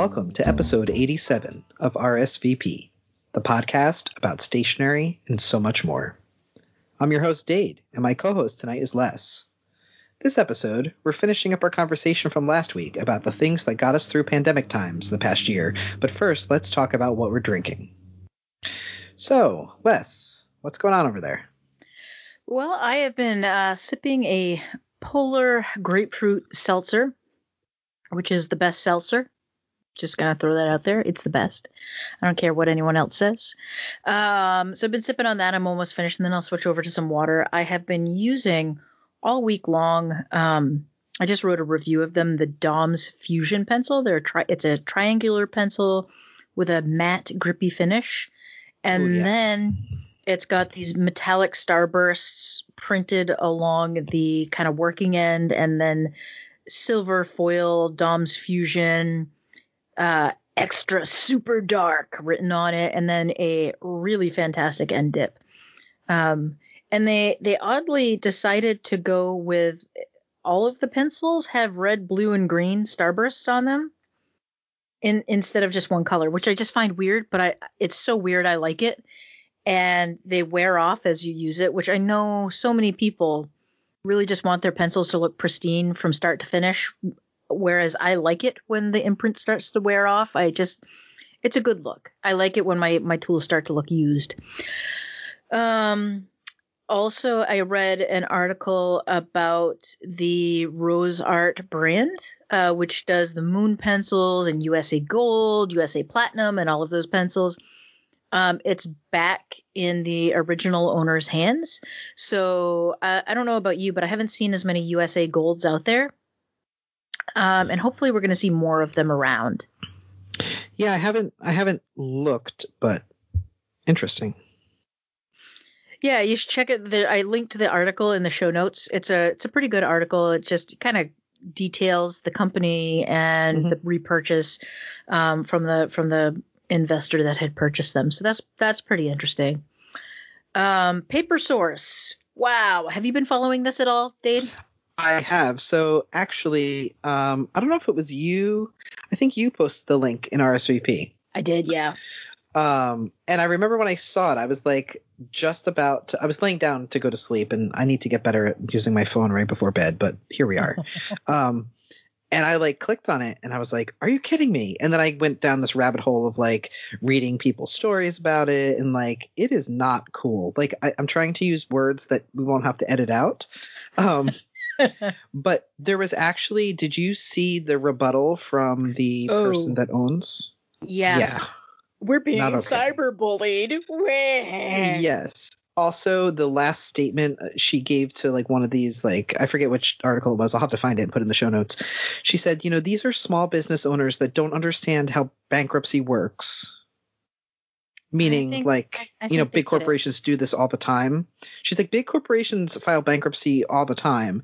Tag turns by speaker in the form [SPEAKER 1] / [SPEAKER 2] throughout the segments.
[SPEAKER 1] welcome to episode 87 of RSVP, the podcast about stationery and so much more. I'm your host, Dave, and my co host tonight is Les. This episode, we're finishing up our conversation from last week about the things that got us through pandemic times the past year, but first, let's talk about what we're drinking. So, Les, what's going on over there?
[SPEAKER 2] Well, I have been uh, sipping a polar grapefruit seltzer, which is the best seltzer. Just gonna throw that out there. It's the best. I don't care what anyone else says. Um, so I've been sipping on that. I'm almost finished, and then I'll switch over to some water. I have been using all week long. Um, I just wrote a review of them. The Dom's Fusion pencil. They're tri- it's a triangular pencil with a matte, grippy finish, and Ooh, yeah. then it's got these metallic starbursts printed along the kind of working end, and then silver foil Dom's Fusion uh, extra super dark written on it, and then a really fantastic end dip. Um, and they they oddly decided to go with all of the pencils have red, blue, and green starbursts on them, in instead of just one color, which I just find weird. But I it's so weird I like it, and they wear off as you use it, which I know so many people really just want their pencils to look pristine from start to finish whereas I like it when the imprint starts to wear off. I just it's a good look. I like it when my my tools start to look used. Um also I read an article about the Rose Art brand, uh, which does the Moon pencils and USA Gold, USA Platinum, and all of those pencils. Um, it's back in the original owner's hands. So uh, I don't know about you, but I haven't seen as many USA Golds out there um, and hopefully we're going to see more of them around.
[SPEAKER 1] Yeah, I haven't I haven't looked, but interesting.
[SPEAKER 2] Yeah, you should check it. The, I linked the article in the show notes. It's a it's a pretty good article. It just kind of details the company and mm-hmm. the repurchase um, from the from the investor that had purchased them. So that's that's pretty interesting. Um, Paper Source. Wow, have you been following this at all, Dave?
[SPEAKER 1] I have. So actually, um, I don't know if it was you. I think you posted the link in RSVP.
[SPEAKER 2] I did, yeah.
[SPEAKER 1] Um, and I remember when I saw it, I was like just about to, I was laying down to go to sleep and I need to get better at using my phone right before bed, but here we are. um, and I like clicked on it and I was like, are you kidding me? And then I went down this rabbit hole of like reading people's stories about it and like it is not cool. Like I, am trying to use words that we won't have to edit out. Um, but there was actually, did you see the rebuttal from the oh. person that owns?
[SPEAKER 2] Yeah. Yeah. We're being okay. cyberbullied.
[SPEAKER 1] yes. Also, the last statement uh, she gave to like one of these, like I forget which article it was. I'll have to find it and put it in the show notes. She said, you know, these are small business owners that don't understand how bankruptcy works meaning think, like I, I you know big corporations do this all the time she's like big corporations file bankruptcy all the time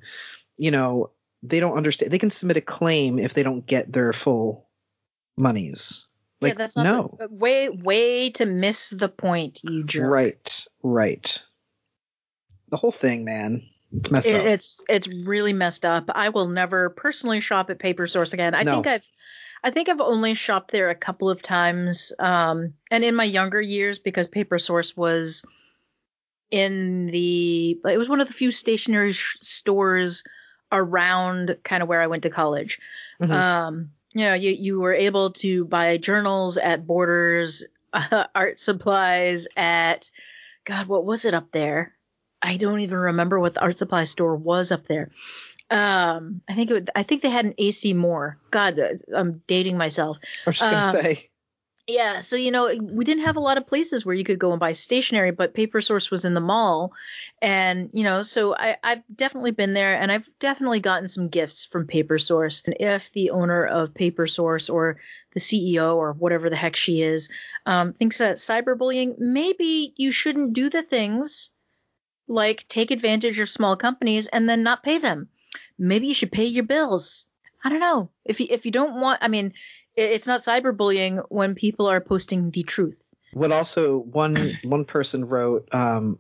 [SPEAKER 1] you know they don't understand they can submit a claim if they don't get their full monies like yeah, that's not no
[SPEAKER 2] the, way way to miss the point you jerk
[SPEAKER 1] right right the whole thing man it's messed
[SPEAKER 2] it,
[SPEAKER 1] up.
[SPEAKER 2] It's it's really messed up. I will never personally shop at Paper Source again. I no. think I've I think I've only shopped there a couple of times. Um, and in my younger years, because Paper Source was in the, it was one of the few stationery sh- stores around kind of where I went to college. Mm-hmm. Um, you know, you, you were able to buy journals at Borders, uh, art supplies at, God, what was it up there? I don't even remember what the art supply store was up there. Um, I think it would, I think they had an AC Moore. God, uh, I'm dating myself.
[SPEAKER 1] I was just gonna um, say.
[SPEAKER 2] Yeah, so you know, we didn't have a lot of places where you could go and buy stationery, but Paper Source was in the mall, and you know, so I, I've definitely been there, and I've definitely gotten some gifts from Paper Source. And if the owner of Paper Source or the CEO or whatever the heck she is um, thinks that cyberbullying, maybe you shouldn't do the things like take advantage of small companies and then not pay them maybe you should pay your bills. I don't know. If you, if you don't want, I mean, it's not cyberbullying when people are posting the truth.
[SPEAKER 1] What also one one person wrote, um,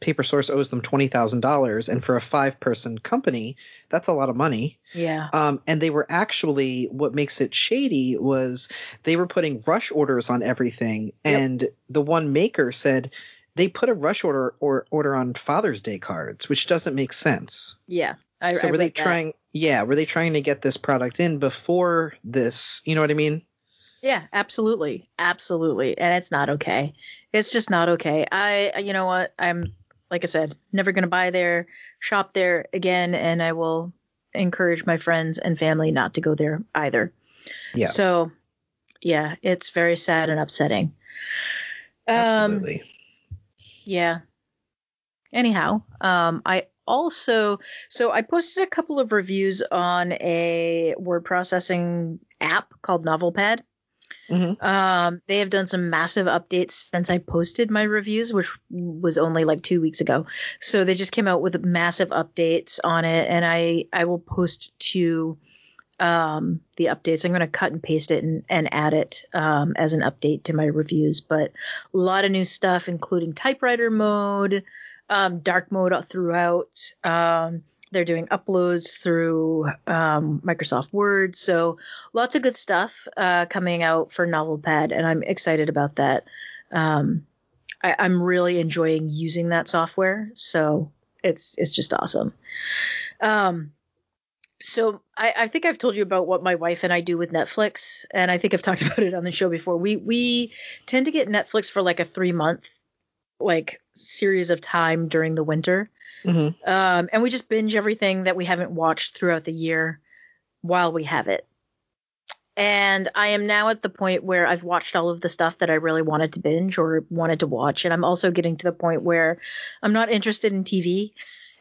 [SPEAKER 1] Paper Source owes them twenty thousand dollars, and for a five person company, that's a lot of money.
[SPEAKER 2] Yeah.
[SPEAKER 1] Um, and they were actually what makes it shady was they were putting rush orders on everything, and the one maker said they put a rush order or order on Father's Day cards, which doesn't make sense.
[SPEAKER 2] Yeah. I,
[SPEAKER 1] so
[SPEAKER 2] I
[SPEAKER 1] were they
[SPEAKER 2] that.
[SPEAKER 1] trying? Yeah, were they trying to get this product in before this? You know what I mean?
[SPEAKER 2] Yeah, absolutely. Absolutely. And it's not okay. It's just not okay. I, you know what? I'm, like I said, never going to buy there, shop there again, and I will encourage my friends and family not to go there either.
[SPEAKER 1] Yeah.
[SPEAKER 2] So, yeah, it's very sad and upsetting. Um,
[SPEAKER 1] Absolutely.
[SPEAKER 2] yeah. Anyhow, um, I also so I posted a couple of reviews on a word processing app called NovelPad.
[SPEAKER 1] Mhm.
[SPEAKER 2] Um, they have done some massive updates since I posted my reviews, which was only like two weeks ago. So they just came out with massive updates on it, and I I will post to um, the updates. I'm going to cut and paste it and, and add it um, as an update to my reviews. But a lot of new stuff, including typewriter mode, um, dark mode throughout. Um, they're doing uploads through um, Microsoft Word. So lots of good stuff uh, coming out for NovelPad, and I'm excited about that. Um, I, I'm really enjoying using that software. So it's it's just awesome. Um, so I, I think I've told you about what my wife and I do with Netflix, and I think I've talked about it on the show before. We we tend to get Netflix for like a three month like series of time during the winter,
[SPEAKER 1] Mhm.
[SPEAKER 2] um, and we just binge everything that we haven't watched throughout the year while we have it. And I am now at the point where I've watched all of the stuff that I really wanted to binge or wanted to watch, and I'm also getting to the point where I'm not interested in TV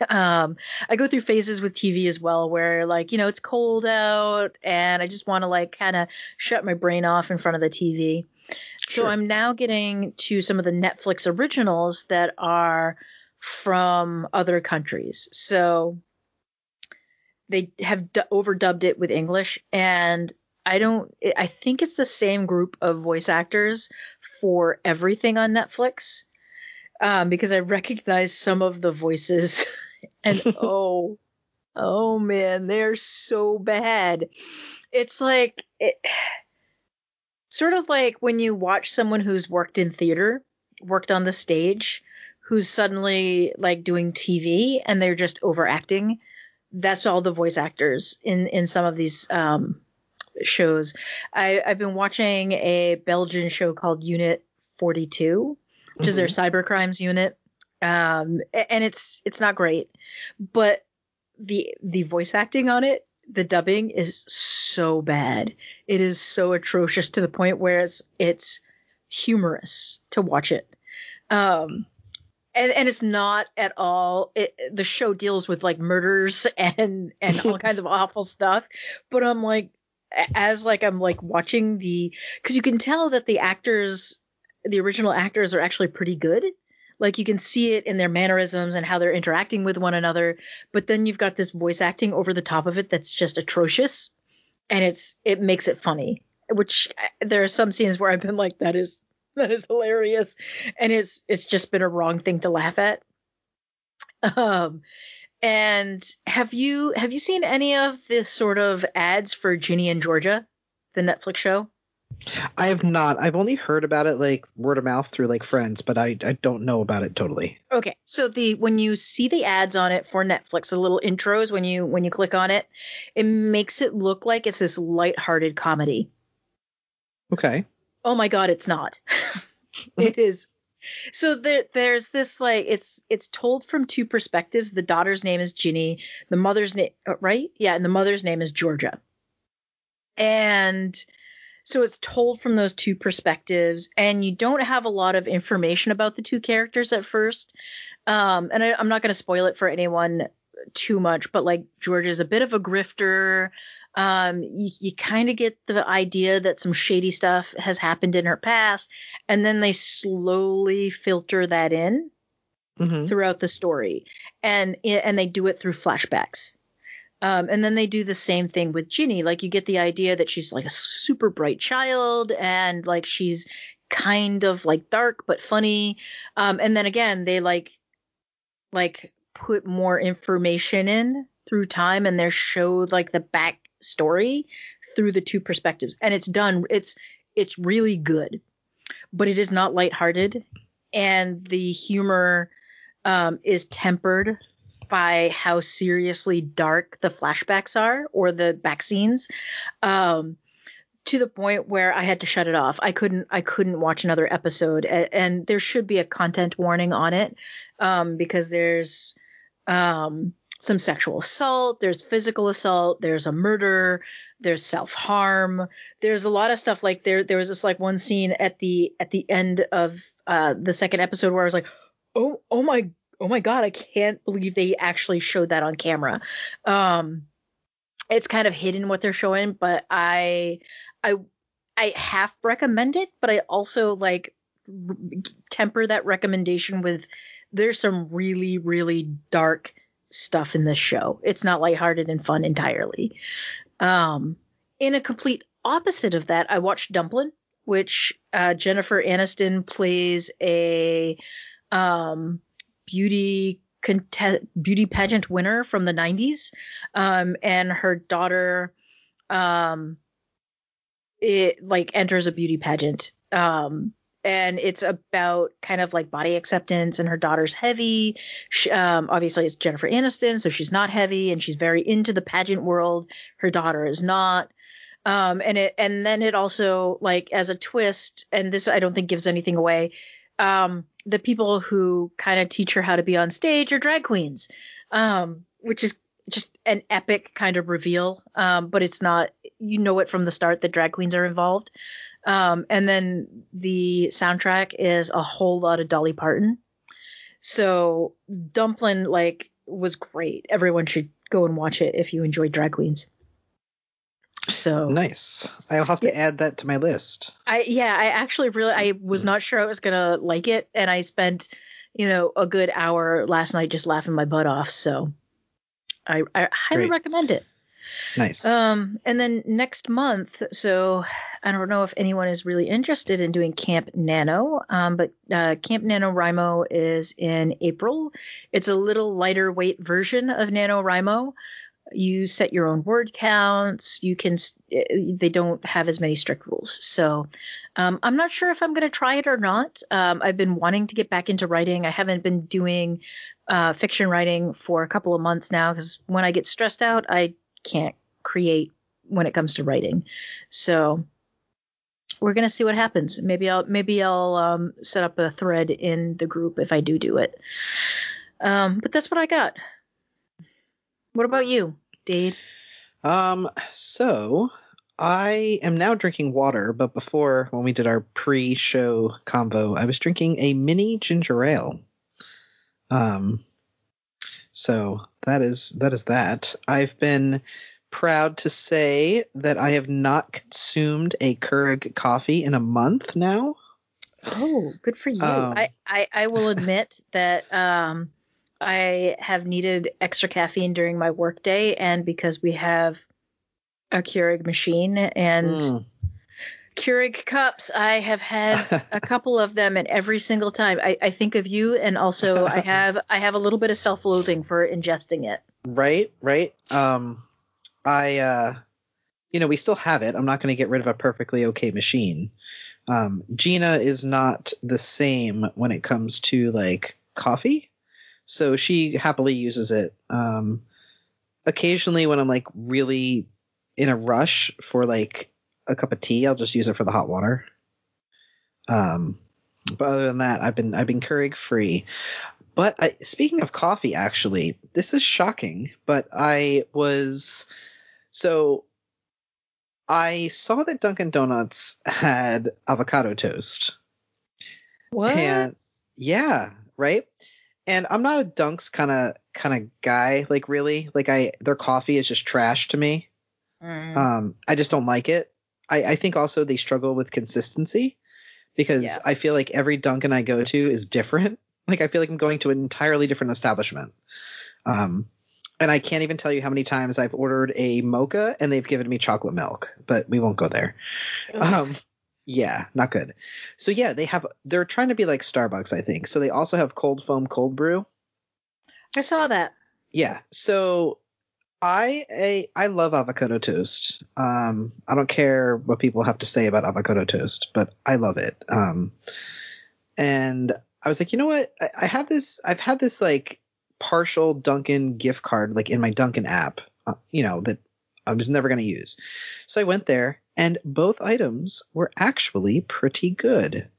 [SPEAKER 2] um i go through phases with tv as well where like you know it's cold out and i just want to like kind of shut my brain off in front of the tv so
[SPEAKER 1] Sure.
[SPEAKER 2] i'm now getting to some of the netflix originals that are from other countries so they have du- overdubbed it with english and i don't i think it's the same group of voice actors for everything on netflix um, because I recognize some of the voices, and oh, oh man, they're so bad. It's like it, sort of like when you watch someone who's worked in theater, worked on the stage, who's suddenly like doing TV and they're just overacting. That's all the voice actors in in some of these um, shows. I, I've been watching a Belgian show called Unit 42 which is their cyber crimes unit. Um, and it's it's not great, but the the voice acting on it, the dubbing is so bad. It is so atrocious to the point where it's it's humorous to watch it. Um, and, and it's not at all. It, the show deals with like murders and and all kinds of awful stuff, but I'm like, as like I'm like watching the because you can tell that the actors the original actors are actually pretty good. Like you can see it in their mannerisms and how they're interacting with one another. But then you've got this voice acting over the top of it that's just atrocious, and it's it makes it funny. Which there are some scenes where I've been like, that is that is hilarious, and it's it's just been a wrong thing to laugh at. Um, and have you have you seen any of this sort of ads for Ginny and Georgia, the Netflix show?
[SPEAKER 1] I have not. I've only heard about it like word of mouth through like friends, but I I don't know about it totally.
[SPEAKER 2] Okay, so the when you see the ads on it for Netflix, the little intros when you when you click on it, it makes it look like it's this lighthearted comedy.
[SPEAKER 1] Okay.
[SPEAKER 2] Oh my god, it's not. it is. So there there's this like it's it's told from two perspectives. The daughter's name is Ginny, the mother's name right? Yeah, and the mother's name is Georgia. And so it's told from those two perspectives, and you don't have a lot of information about the two characters at first. Um, and I, I'm not going to spoil it for anyone too much, but like George is a bit of a grifter. Um, you, you kind of get the idea that some shady stuff has happened in her past, and then they slowly filter that in
[SPEAKER 1] hmm
[SPEAKER 2] throughout the story, and and they do it through flashbacks. Um, and then they do the same thing with Ginny. Like you get the idea that she's like a super bright child and like she's kind of like dark but funny. Um, and then again, they like like put more information in through time and they're showed like the back story through the two perspectives and it's done it's it's really good but it is not lighthearted and the humor um, is tempered by how seriously dark the flashbacks are or the back scenes um, to the point where I had to shut it off. I couldn't I couldn't watch another episode and, and there should be a content warning on it um, because there's um, some sexual assault, there's physical assault, there's a murder, there's self-harm. There's a lot of stuff like there there was this like one scene at the at the end of uh, the second episode where I was like, "Oh, oh my oh my god, I can't believe they actually showed that on camera." Um it's kind of hidden what they're showing, but I I I half recommend it, but I also like temper that recommendation with there's some really really dark stuff in this show. It's not lighthearted and fun entirely. Um, in a complete opposite of that, I watched Dumplin', which uh, Jennifer Aniston plays a um, beauty contest, beauty pageant winner from the 90s, um, and her daughter um, it like enters a beauty pageant. Um, and it's about kind of like body acceptance and her daughter's heavy. She, um, obviously it's jennifer aniston so she's not heavy and she's very into the pageant world. Her daughter is not. Um, and it and then it also like as a twist and this i don't think gives anything away um, the people who kind of teach her how to be on stage are drag queens um, which is just an epic kind of reveal um, but it's not you know it from the start that drag queens are involved um, and then the soundtrack is a whole lot of Dolly Parton. So Dumplin' like was great. Everyone should go and watch it if you enjoy drag queens. So
[SPEAKER 1] nice. I'll have to yeah. add that to my list.
[SPEAKER 2] I yeah, I actually really I was not sure I was gonna like it, and I spent you know a good hour last night just laughing my butt off. So I I highly Great. recommend it.
[SPEAKER 1] Nice.
[SPEAKER 2] Um, and then next month, so I don't know if anyone is really interested in doing Camp Nano, um, but uh, Camp NaNoWriMo is in April. It's a little lighter weight version of Nano NaNoWriMo. You set your own word counts. You can. They don't have as many strict rules. So um, I'm not sure if I'm going to try it or not. Um, I've been wanting to get back into writing. I haven't been doing uh, fiction writing for a couple of months now because when I get stressed out, I can't create when it comes to writing. So we're gonna see what happens. Maybe I'll maybe I'll um, set up a thread in the group if I do do it. Um, but that's what I got. What about you, Dave?
[SPEAKER 1] Um, so I am now drinking water, but before when we did our pre-show convo, I was drinking a mini ginger ale. Um, so that is that is that. I've been proud to say that I have not consumed a Keurig coffee in a month now.
[SPEAKER 2] Oh, good for you. Um, I, I, I will admit that um, I have needed extra caffeine during my workday, and because we have a Keurig machine and mm. Keurig cups, I have had a couple of them, and every single time I, I think of you, and also I have I have a little bit of self-loathing for ingesting it.
[SPEAKER 1] Right, right. Um, I, uh, you know, we still have it. I'm not going to get rid of a perfectly okay machine. Um, Gina is not the same when it comes to like coffee, so she happily uses it. Um, occasionally, when I'm like really in a rush for like a cup of tea, I'll just use it for the hot water. Um, but other than that, I've been I've been Keurig free. But I, speaking of coffee, actually, this is shocking, but I was so I saw that Dunkin' Donuts had avocado toast.
[SPEAKER 2] What?
[SPEAKER 1] And yeah, right. And I'm not a Dunks kind of kind of guy. Like really, like I their coffee is just trash to me. Mm. Um, I just don't like it. I, I think also they struggle with consistency because yeah. I feel like every Dunkin' I go to is different. Like I feel like I'm going to an entirely different establishment. Um, and I can't even tell you how many times I've ordered a mocha and they've given me chocolate milk, but we won't go there. Um, yeah, not good. So yeah, they have they're trying to be like Starbucks, I think. So they also have cold foam cold brew.
[SPEAKER 2] I saw that.
[SPEAKER 1] Yeah. So I I, I love avocado toast. Um, I don't care what people have to say about avocado toast, but I love it. Um, and I was like, you know what? I, I have this. I've had this like partial Dunkin' gift card like in my Dunkin' app. Uh, you know that I was never going to use. So I went there, and both items were actually pretty good.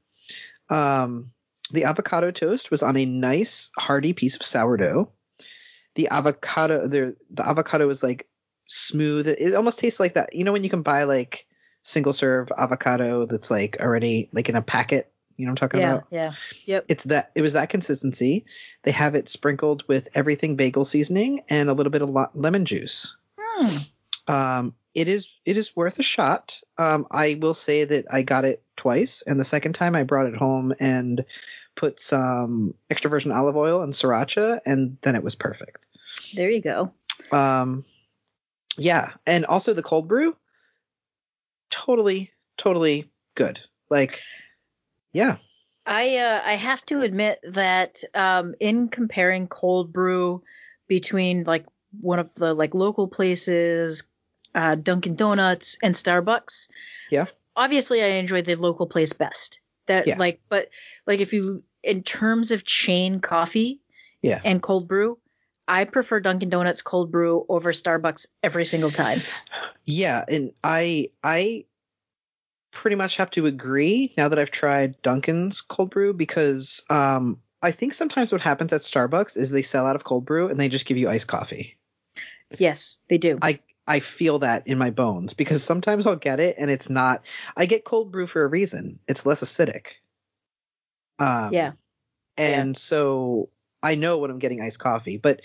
[SPEAKER 1] Um, the avocado toast was on a nice hearty piece of sourdough. The avocado, the the avocado was like smooth. It almost tastes like that. You know when you can buy like single serve avocado that's like already like in a packet. You know what I'm talking
[SPEAKER 2] yeah,
[SPEAKER 1] about?
[SPEAKER 2] yeah, yep.
[SPEAKER 1] It's that it was that consistency. They have it sprinkled with everything bagel seasoning and a little bit of lemon juice.
[SPEAKER 2] Hmm.
[SPEAKER 1] Um, it is it is worth a shot. Um, I will say that I got it twice, and the second time I brought it home and put some extra virgin olive oil and sriracha, and then it was perfect.
[SPEAKER 2] There you go.
[SPEAKER 1] Um, yeah, and also the cold brew, totally, totally good. Like, yeah,
[SPEAKER 2] I uh, I have to admit that um, in comparing cold brew between like one of the like local places, uh, Dunkin' Donuts and Starbucks.
[SPEAKER 1] Yeah.
[SPEAKER 2] Obviously, I enjoy the local place best. That
[SPEAKER 1] Yeah.
[SPEAKER 2] like, but like if you in terms of chain coffee
[SPEAKER 1] yeah.
[SPEAKER 2] and cold brew, I prefer Dunkin' Donuts cold brew over Starbucks every single time.
[SPEAKER 1] Yeah, and I I pretty much have to agree now that I've tried Dunkin's cold brew because um I think sometimes what happens at Starbucks is they sell out of cold brew and they just give you iced coffee.
[SPEAKER 2] Yes, they do.
[SPEAKER 1] I I feel that in my bones because sometimes I'll get it and it's not I get cold brew for a reason. It's less acidic. Um
[SPEAKER 2] yeah.
[SPEAKER 1] and so I know when I'm getting iced coffee. But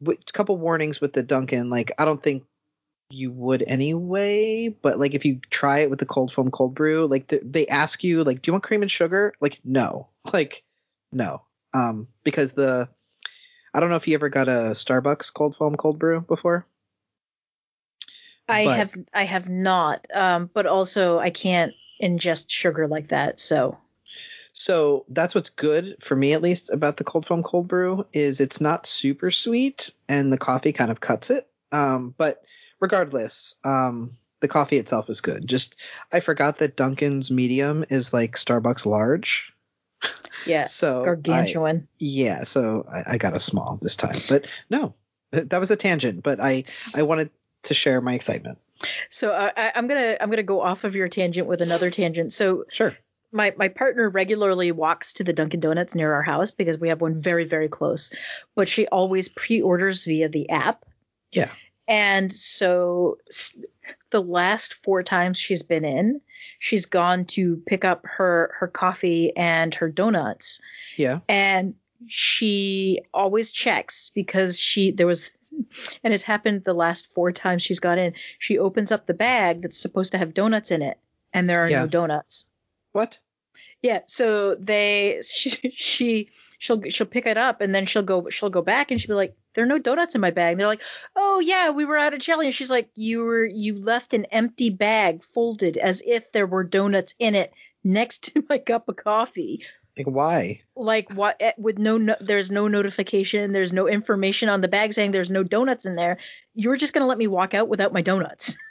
[SPEAKER 1] with a couple warnings with the Dunkin', like I don't think you would anyway. But like if you try it with the cold foam cold brew, like th- they ask you like, do you want cream and sugar? Like no, like no, um, because the I don't know if you ever got a Starbucks cold foam cold brew before.
[SPEAKER 2] I
[SPEAKER 1] but-
[SPEAKER 2] have I have not, um, but also I can't ingest sugar like that. So
[SPEAKER 1] So that's what's good for me at least about the cold foam cold brew is it's not super sweet and the coffee kind of cuts it. Um, but regardless, um, the coffee itself is good. Just I forgot that Dunkin's medium is like Starbucks large.
[SPEAKER 2] yeah,
[SPEAKER 1] So I-
[SPEAKER 2] gargantuan.
[SPEAKER 1] yeah, so I, I got a small this time. But no, that was a tangent. But I I wanted to share my excitement.
[SPEAKER 2] So uh, I, I'm gonna I'm gonna go off of your tangent with another tangent. So
[SPEAKER 1] Sure.
[SPEAKER 2] my my partner regularly walks to the Dunkin' Donuts near our house because we have one very very close, but she always pre-orders via the app.
[SPEAKER 1] Yeah.
[SPEAKER 2] And so the last four times she's been in, she's gone to pick up her her coffee and her donuts,
[SPEAKER 1] Yeah.
[SPEAKER 2] and she always checks because she there was and it's happened the last four times she's got in. She opens up the bag that's supposed to have donuts in it, and there are
[SPEAKER 1] Yeah.
[SPEAKER 2] no donuts.
[SPEAKER 1] What?
[SPEAKER 2] Yeah, so they she, she she'll she'll pick it up and then she'll go she'll go back and she'll be like, there are no donuts in my bag. And they're like, oh yeah, we were out of jelly. And she's like, you were you left an empty bag folded as if there were donuts in it next to my cup of coffee.
[SPEAKER 1] Like why?
[SPEAKER 2] Like what? eh, With no, no there's no notification, there's no information on the bag saying there's no donuts in there. You were just gonna let me walk out without my donuts.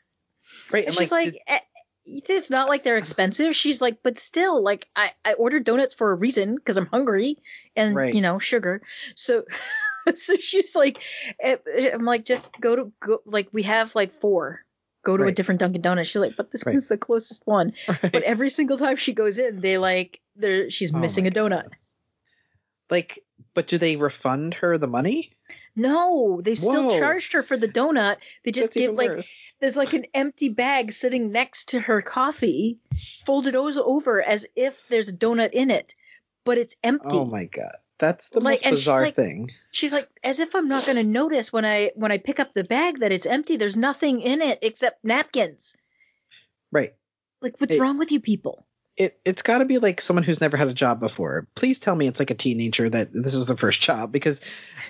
[SPEAKER 1] Right.
[SPEAKER 2] And she's like,
[SPEAKER 1] did-
[SPEAKER 2] eh, it's not like they're expensive. She's like, but still, like I, I ordered donuts for a reason because I'm hungry and
[SPEAKER 1] Right.
[SPEAKER 2] you know sugar. So, so she's like, eh, I'm like, just go to go. Like we have like four. Go to a different Dunkin' Donuts. She's like, but this
[SPEAKER 1] Right.
[SPEAKER 2] one's the closest one.
[SPEAKER 1] right.
[SPEAKER 2] But every single time she goes in, they like, they're she's
[SPEAKER 1] Oh
[SPEAKER 2] missing a donut.
[SPEAKER 1] God. like, but do they refund her the money?
[SPEAKER 2] No, they still
[SPEAKER 1] Whoa.
[SPEAKER 2] charged her for the donut. They just
[SPEAKER 1] That's
[SPEAKER 2] give like
[SPEAKER 1] worse.
[SPEAKER 2] there's like an empty bag sitting next to her coffee, folded over as if there's a donut in it, but it's empty.
[SPEAKER 1] Oh my god. That's the
[SPEAKER 2] Like,
[SPEAKER 1] most bizarre
[SPEAKER 2] like-
[SPEAKER 1] thing.
[SPEAKER 2] She's like, as if I'm not going to notice when I when I pick up the bag that it's empty. There's nothing in it except napkins.
[SPEAKER 1] Right.
[SPEAKER 2] Like, what's
[SPEAKER 1] It-
[SPEAKER 2] wrong with you people?
[SPEAKER 1] It it's got to be like someone who's never had a job before. Please tell me it's like a teenager that this is the first job because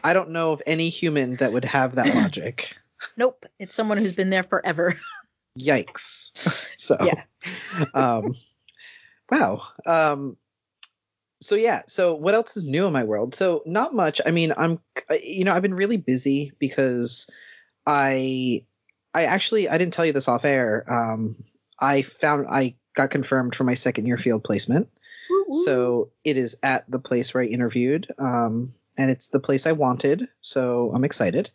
[SPEAKER 1] I don't know of any human that would have that logic.
[SPEAKER 2] Nope, it's someone who's been there forever.
[SPEAKER 1] Yikes. so
[SPEAKER 2] Yeah.
[SPEAKER 1] um wow. Um so yeah, so what else is new in my world? So not much. I mean, I'm you know, I've been really busy because I I actually I didn't tell you this off air. Um I found I got confirmed for my second year field placement. Woo-woo. So it is at the place where I interviewed. Um and it's the place I wanted, so I'm excited.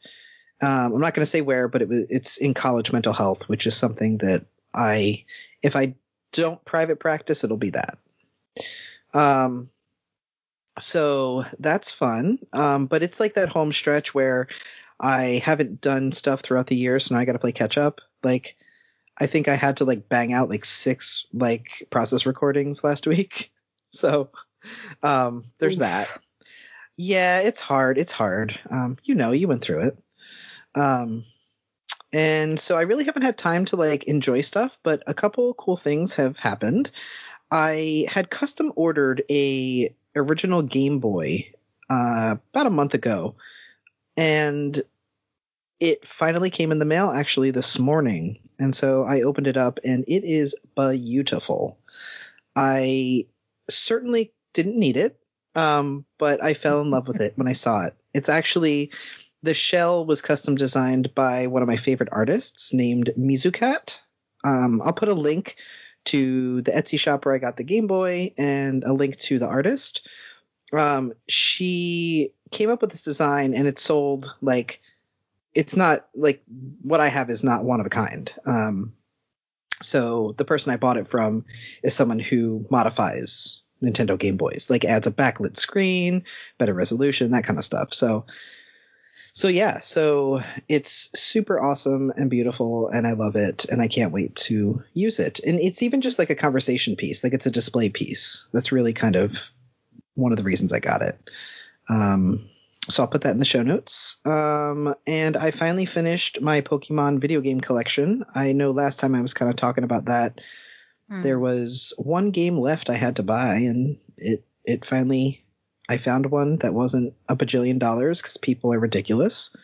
[SPEAKER 1] Um, I'm not going to say where, but it, it's in college mental health, which is something that I, if I don't private practice, it'll be that. Um, so that's fun. Um, but it's like that home stretch where I haven't done stuff throughout the year, so now I got to play catch up. Like, I think I had to like bang out like six like process recordings last week. So, um, there's Oof. that. Yeah, it's hard. It's hard. Um, you know, you went through it. Um, and so I really haven't had time to like enjoy stuff, but a couple cool things have happened. I had custom ordered a original Game Boy uh, about a month ago, and it finally came in the mail actually this morning. And so I opened it up, and it is beautiful. I certainly didn't need it, um, but I fell in love with it when I saw it. It's actually the shell was custom designed by one of my favorite artists named Mizucat. Um, I'll put a link to the Etsy shop where I got the Game Boy and a link to the artist. Um, she came up with this design and it sold like it's not like what I have is not one of a kind. Um, so the person I bought it from is someone who modifies Nintendo Game Boys, like adds a backlit screen, better resolution, that kind of stuff. So so yeah, so it's super awesome and beautiful, and I love it, and I can't wait to use it. And it's even just like a conversation piece, like it's a display piece. That's really kind of one of the reasons I got it. Um, so I'll put that in the show notes. Um, and I finally finished my Pokemon video game collection. I know last time I was kind of talking about that. Mm. There was one game left I had to buy, and it it finally I found one that wasn't up a bajillion dollars because people are ridiculous,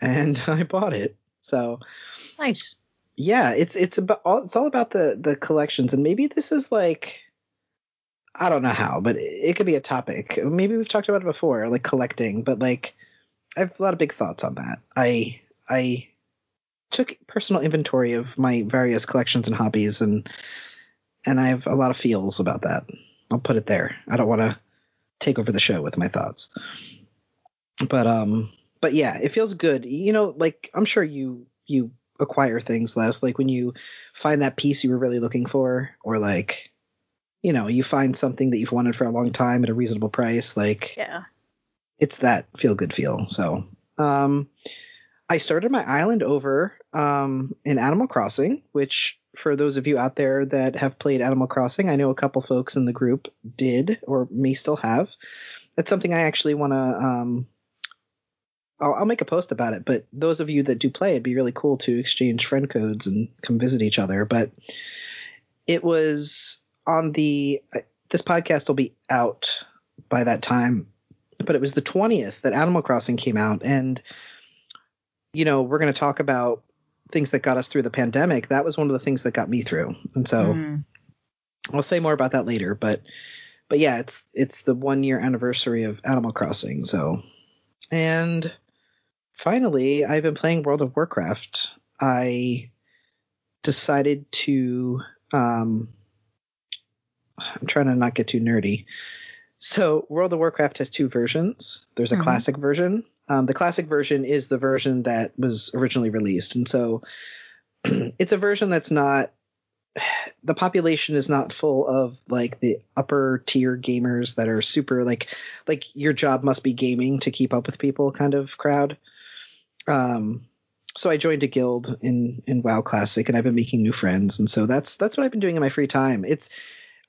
[SPEAKER 1] and I bought it. So
[SPEAKER 2] nice.
[SPEAKER 1] Yeah, it's it's about all, it's all about the the collections, and maybe this is like I don't know how, but it, could be a topic. Maybe we've talked about it before, like collecting, but like I have a lot of big thoughts on that. I I took personal inventory of my various collections and hobbies, and and I have a lot of feels about that. I'll put it there. I don't want to take over the show with my thoughts. But um but yeah, it feels good. You know, like I'm sure you you acquire things less like when you find that piece you were really looking for or like you know, you find something that you've wanted for a long time at a reasonable price like
[SPEAKER 2] Yeah.
[SPEAKER 1] It's that feel good feel. So, um I started my island over um, in Animal Crossing, which for those of you out there that have played Animal Crossing, I know a couple folks in the group did or may still have. That's something I actually want to. Um, I'll, I'll, make a post about it. But those of you that do play, it'd be really cool to exchange friend codes and come visit each other. But it was on the. This podcast will be out by that time, but it was the 20th that Animal Crossing came out, and you know we're going to talk about things that got us through the pandemic, that was one of the things that got me through. And so mm. I'll say more about that later, but but yeah, it's it's the 1 year anniversary of Animal Crossing, so and finally, I've been playing World of Warcraft. I decided to um I'm trying to not get too nerdy. So World of Warcraft has two versions. There's a mm-hmm. classic version um, the classic version is the version that was originally released, and so it's a version that's not. The population is not full of like the upper tier gamers that are super like like your job must be gaming to keep up with people kind of crowd. Um, so I joined a guild in in WoW Classic, and I've been making new friends, and so that's that's what I've been doing in my free time. It's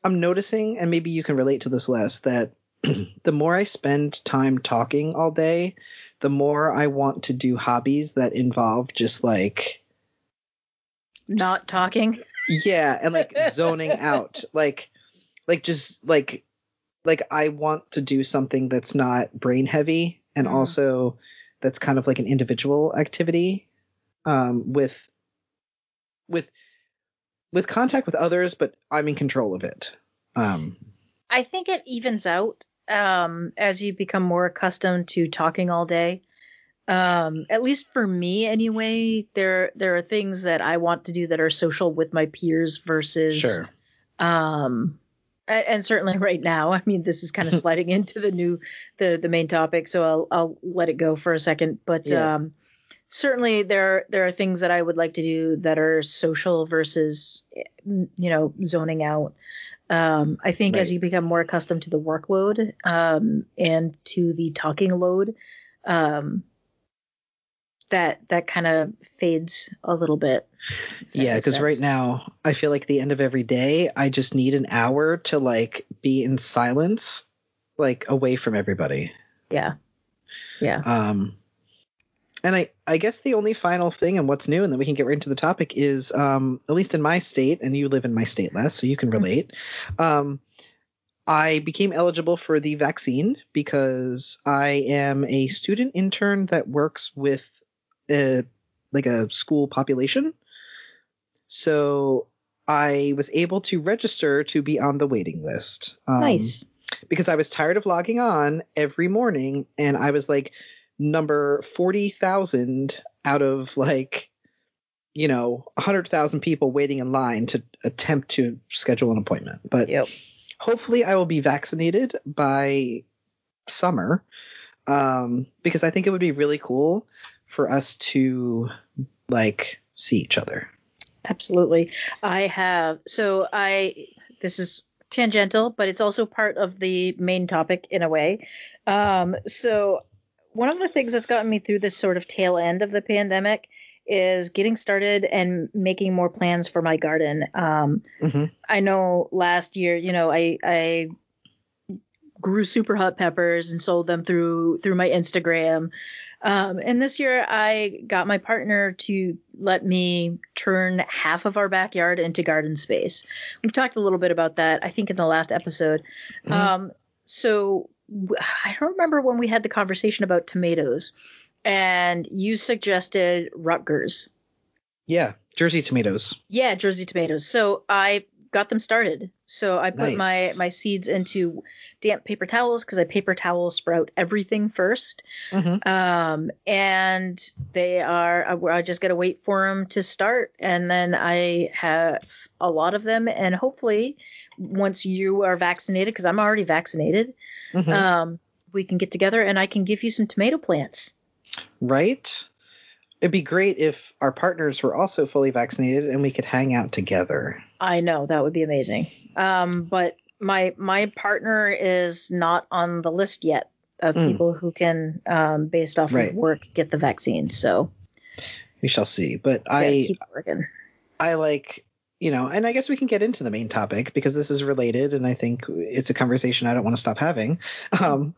[SPEAKER 1] I'm noticing, and maybe you can relate to this Les, that the more I spend time talking all day, the more I want to do hobbies that involve just like
[SPEAKER 2] not talking.
[SPEAKER 1] Yeah, and like zoning out. Like like just like like I want to do something that's not brain heavy and mm. also that's kind of like an individual activity um with with with contact with others but I'm in control of it. Um
[SPEAKER 2] I think it evens out um, as you become more accustomed to talking all day. Um, at least for me, anyway, there there are things that I want to do that are social with my peers versus
[SPEAKER 1] Sure.
[SPEAKER 2] um and certainly right now i mean this is kind of sliding into the new the the main topic so i'll i'll let it go for a second but
[SPEAKER 1] Yeah.
[SPEAKER 2] um certainly there there are things that i would like to do that are social versus you know zoning out. Um i think as you become more accustomed to the workload um and to the talking load um that that kind of fades a little bit
[SPEAKER 1] Yeah, because right now I feel like the end of every day I just need an hour to like be in silence, like away from everybody.
[SPEAKER 2] yeah. Yeah.
[SPEAKER 1] Um, and I, I guess the only final thing and what's new, and then we can get right into the topic is, um, at least in my state, and you live in my state Les, so you can relate. Um, I became eligible for the vaccine because I am a student intern that works with a, like a school population. So I was able to register to be on the waiting list. Um,
[SPEAKER 2] nice
[SPEAKER 1] because I was tired of logging on every morning and I was like number 40,000 out of like, you know, 100,000 people waiting in line to attempt to schedule an appointment. But
[SPEAKER 2] yep
[SPEAKER 1] hopefully I will be vaccinated by summer um, because I think it would be really cool for us to like see each other.
[SPEAKER 2] Absolutely. I have. So I, this is tangential, but it's also part of the main topic in a way. Um, so one of the things that's gotten me through this sort of tail end of the pandemic is getting started and making more plans for my garden. Um,
[SPEAKER 1] Mhm.
[SPEAKER 2] I know last year, you know, I, I grew super hot peppers and sold them through through my Instagram. Um, and this year, I got my partner to let me turn half of our backyard into garden space. We've talked a little bit about that, I think, in the last episode.
[SPEAKER 1] Mhm.
[SPEAKER 2] Um, so I don't remember when we had the conversation about tomatoes, and you suggested Rutgers.
[SPEAKER 1] Yeah, Jersey tomatoes.
[SPEAKER 2] Yeah, Jersey tomatoes. So I got them started. So I put my
[SPEAKER 1] Nice.
[SPEAKER 2] my seeds into damp paper towels because I paper towel sprout everything first.
[SPEAKER 1] Mhm.
[SPEAKER 2] Um, and they are I, I just got to wait for them to start, and then I have a lot of them, and hopefully once you are vaccinated, because I'm already vaccinated,
[SPEAKER 1] Mhm.
[SPEAKER 2] um, we can get together and I can give you some tomato plants.
[SPEAKER 1] right? It'd be great if our partners were also fully vaccinated and we could hang out together.
[SPEAKER 2] I know that would be amazing. Um, but my my partner is not on the list yet of
[SPEAKER 1] Mm.
[SPEAKER 2] people who can, um, based off
[SPEAKER 1] Right.
[SPEAKER 2] of work, get the vaccine. So
[SPEAKER 1] We shall see. But
[SPEAKER 2] yeah,
[SPEAKER 1] I
[SPEAKER 2] keep working.
[SPEAKER 1] I like you know, and I guess we can get into the main topic because this is related, and I think it's a conversation I don't want to stop having. Um,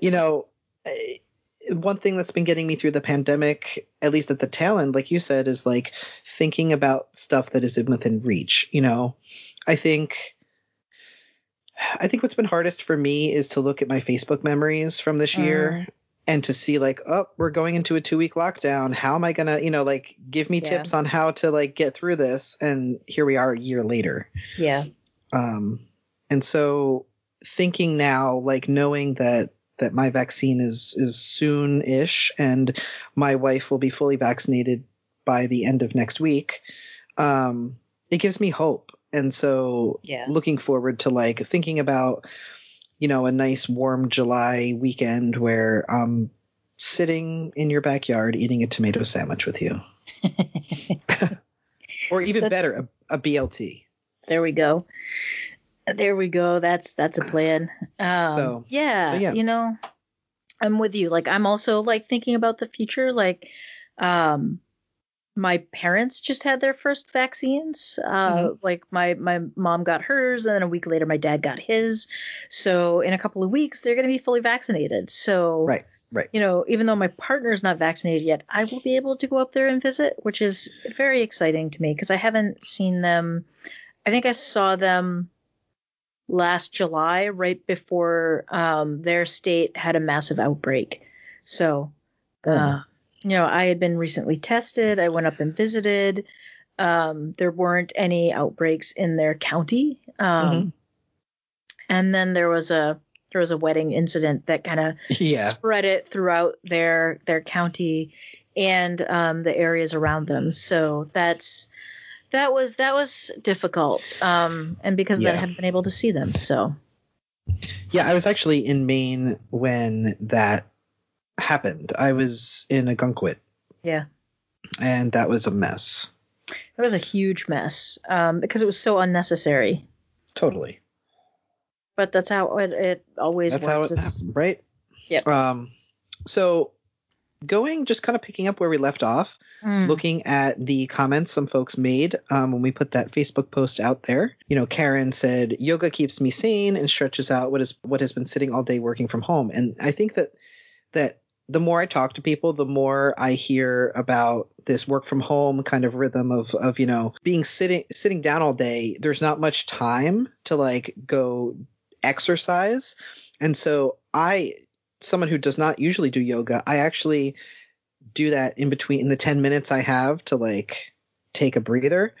[SPEAKER 1] you know, eh, one thing that's been getting me through the pandemic, at least at the tail end, like you said, is like thinking about stuff that is within reach. You know, I think. I think what's been hardest for me is to look at my Facebook memories from this year and to see like, oh, we're going into a two week lockdown. How am I gonna, you know, like give me
[SPEAKER 2] Yeah.
[SPEAKER 1] tips on how to like get through this? And here we are a year later.
[SPEAKER 2] Yeah.
[SPEAKER 1] Um, and so thinking now, like knowing that that my vaccine is is soon ish and my wife will be fully vaccinated by the end of next week, um, it gives me hope. And so
[SPEAKER 2] Yeah.
[SPEAKER 1] looking forward to like thinking about you know a nice warm July weekend where I'm sitting in your backyard eating a tomato sandwich with you, or even
[SPEAKER 2] That's-
[SPEAKER 1] better, a, a BLT.
[SPEAKER 2] There we go. There we go. That's that's a plan. Um,
[SPEAKER 1] So-
[SPEAKER 2] yeah,
[SPEAKER 1] so yeah.
[SPEAKER 2] you know, I'm with you. Like I'm also like thinking about the future. Like, um, my parents just had their first vaccines. Uh,
[SPEAKER 1] Mm-hmm.
[SPEAKER 2] like my my mom got hers, and then a week later my dad got his. So in a couple of weeks they're going to be fully vaccinated. So
[SPEAKER 1] Right, right.
[SPEAKER 2] you know, even though my partner's not vaccinated yet, I will be able to go up there and visit, which is very exciting to me because I haven't seen them. I think I saw them last July, right before um, their state had a massive outbreak. So, uh, you know, I had been recently tested. I went up and visited. Um, there weren't any outbreaks in their county. Um, and then there was a there was a wedding incident that kind of
[SPEAKER 1] Yeah.
[SPEAKER 2] spread it throughout their their county and um, the areas around them. So that's that was that was difficult. Um, and because of that, I haven't been able to see them. So
[SPEAKER 1] Yeah, I was actually in Maine when that happened. I was in Ogunquit,
[SPEAKER 2] yeah,
[SPEAKER 1] and that was a mess.
[SPEAKER 2] it was a huge mess um, because it was so unnecessary.
[SPEAKER 1] Totally.
[SPEAKER 2] But that's how it, it always
[SPEAKER 1] That's
[SPEAKER 2] works.
[SPEAKER 1] how it
[SPEAKER 2] It's-
[SPEAKER 1] happened, right?
[SPEAKER 2] Yep.
[SPEAKER 1] Um, so going, just kind of picking up where we left off,
[SPEAKER 2] Mm.
[SPEAKER 1] looking at the comments some folks made um, when we put that Facebook post out there. You know, Karen said, "Yoga keeps me sane and stretches out what is what has been sitting all day working from home." And I think that that the more I talk to people, the more I hear about this work from home kind of rhythm of of you know being sitting sitting down all day. There's not much time to like go exercise, and so I, someone who does not usually do yoga, I actually do that in between in the 10 minutes I have to like take a breather.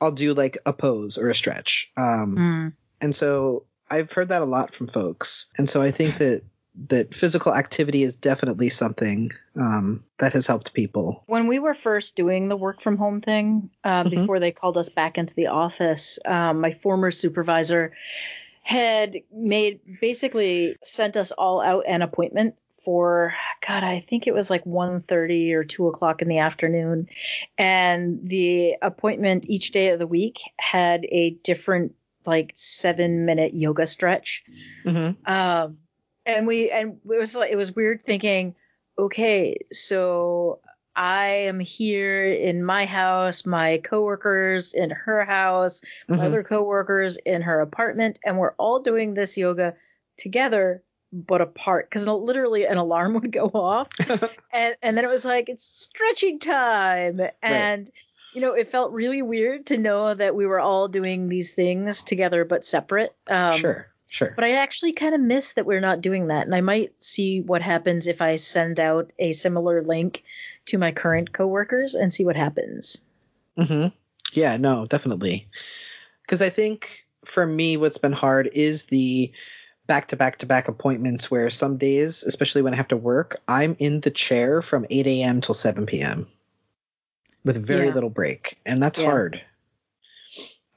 [SPEAKER 1] I'll do like a pose or a stretch. Um,
[SPEAKER 2] Mm.
[SPEAKER 1] and so I've heard that a lot from folks. And so I think that that physical activity is definitely something um, that has helped people.
[SPEAKER 2] when we were first doing the work from home thing um,
[SPEAKER 1] Mhm.
[SPEAKER 2] before they called us back into the office um, my former supervisor had made basically sent us all out an appointment for god i think it was like 1.30 or 2 o'clock in the afternoon and the appointment each day of the week had a different like seven minute yoga stretch
[SPEAKER 1] Mm-hmm.
[SPEAKER 2] um, and we and it was like it was weird thinking, okay, so I am here in my house, my coworkers in her house, my
[SPEAKER 1] Mhm.
[SPEAKER 2] other coworkers in her apartment, and we're all doing this yoga together but apart because literally an alarm would go off. And and then it was like it's stretching time. And you know it felt really weird to know that we were all doing these things together but separate. Um
[SPEAKER 1] sure, sure.
[SPEAKER 2] but I actually kind of miss that we're not doing that. And I might see what happens if I send out a similar link to my current coworkers and see what happens.
[SPEAKER 1] hmm Yeah, no, definitely. Because I think for me, what's been hard is the back to back to back appointments where some days, especially when I have to work, I'm in the chair from 8 a.m. till 7 p.m. with very
[SPEAKER 2] Yeah.
[SPEAKER 1] little break. And that's
[SPEAKER 2] Yeah.
[SPEAKER 1] hard.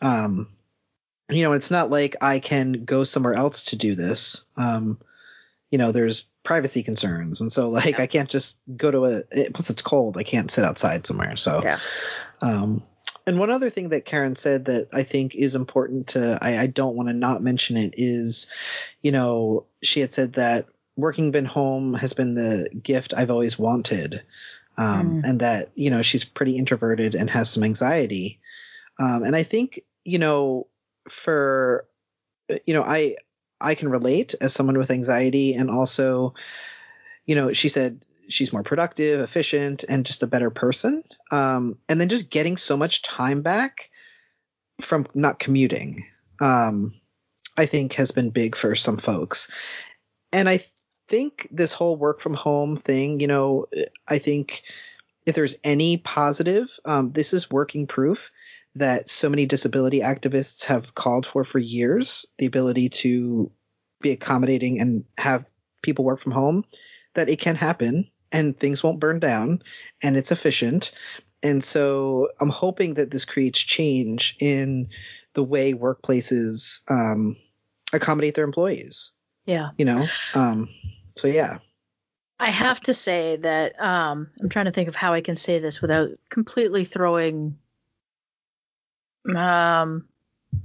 [SPEAKER 1] Um, you know, it's not like I can go somewhere else to do this. Um, you know, there's privacy concerns. And so, like, I can't just go to a, it, plus it's cold. I can't sit outside somewhere. So,
[SPEAKER 2] Yeah.
[SPEAKER 1] um, and one other thing that Karen said that I think is important to, I, I don't want to not mention it is, you know, she had said that working been home has been the gift I've always wanted. Um,
[SPEAKER 2] Mm.
[SPEAKER 1] and that, you know, she's pretty introverted and has some anxiety. Um, and I think, you know, for, you know, I, I can relate as someone with anxiety and also, you know, she said she's more productive, efficient, and just a better person. Um, and then just getting so much time back from not commuting, um, I think has been big for some folks. And I think this whole work from home thing, you know, I think if there's any positive, um, this is working proof that so many disability activists have called for for years the ability to be accommodating and have people work from home that it can happen and things won't burn down and it's efficient. And so i'm hoping that this creates change in the way workplaces um, accommodate their employees.
[SPEAKER 2] Yeah.
[SPEAKER 1] you know um, so yeah.
[SPEAKER 2] I have to say that um, I'm trying to think of how I can say this without completely throwing um,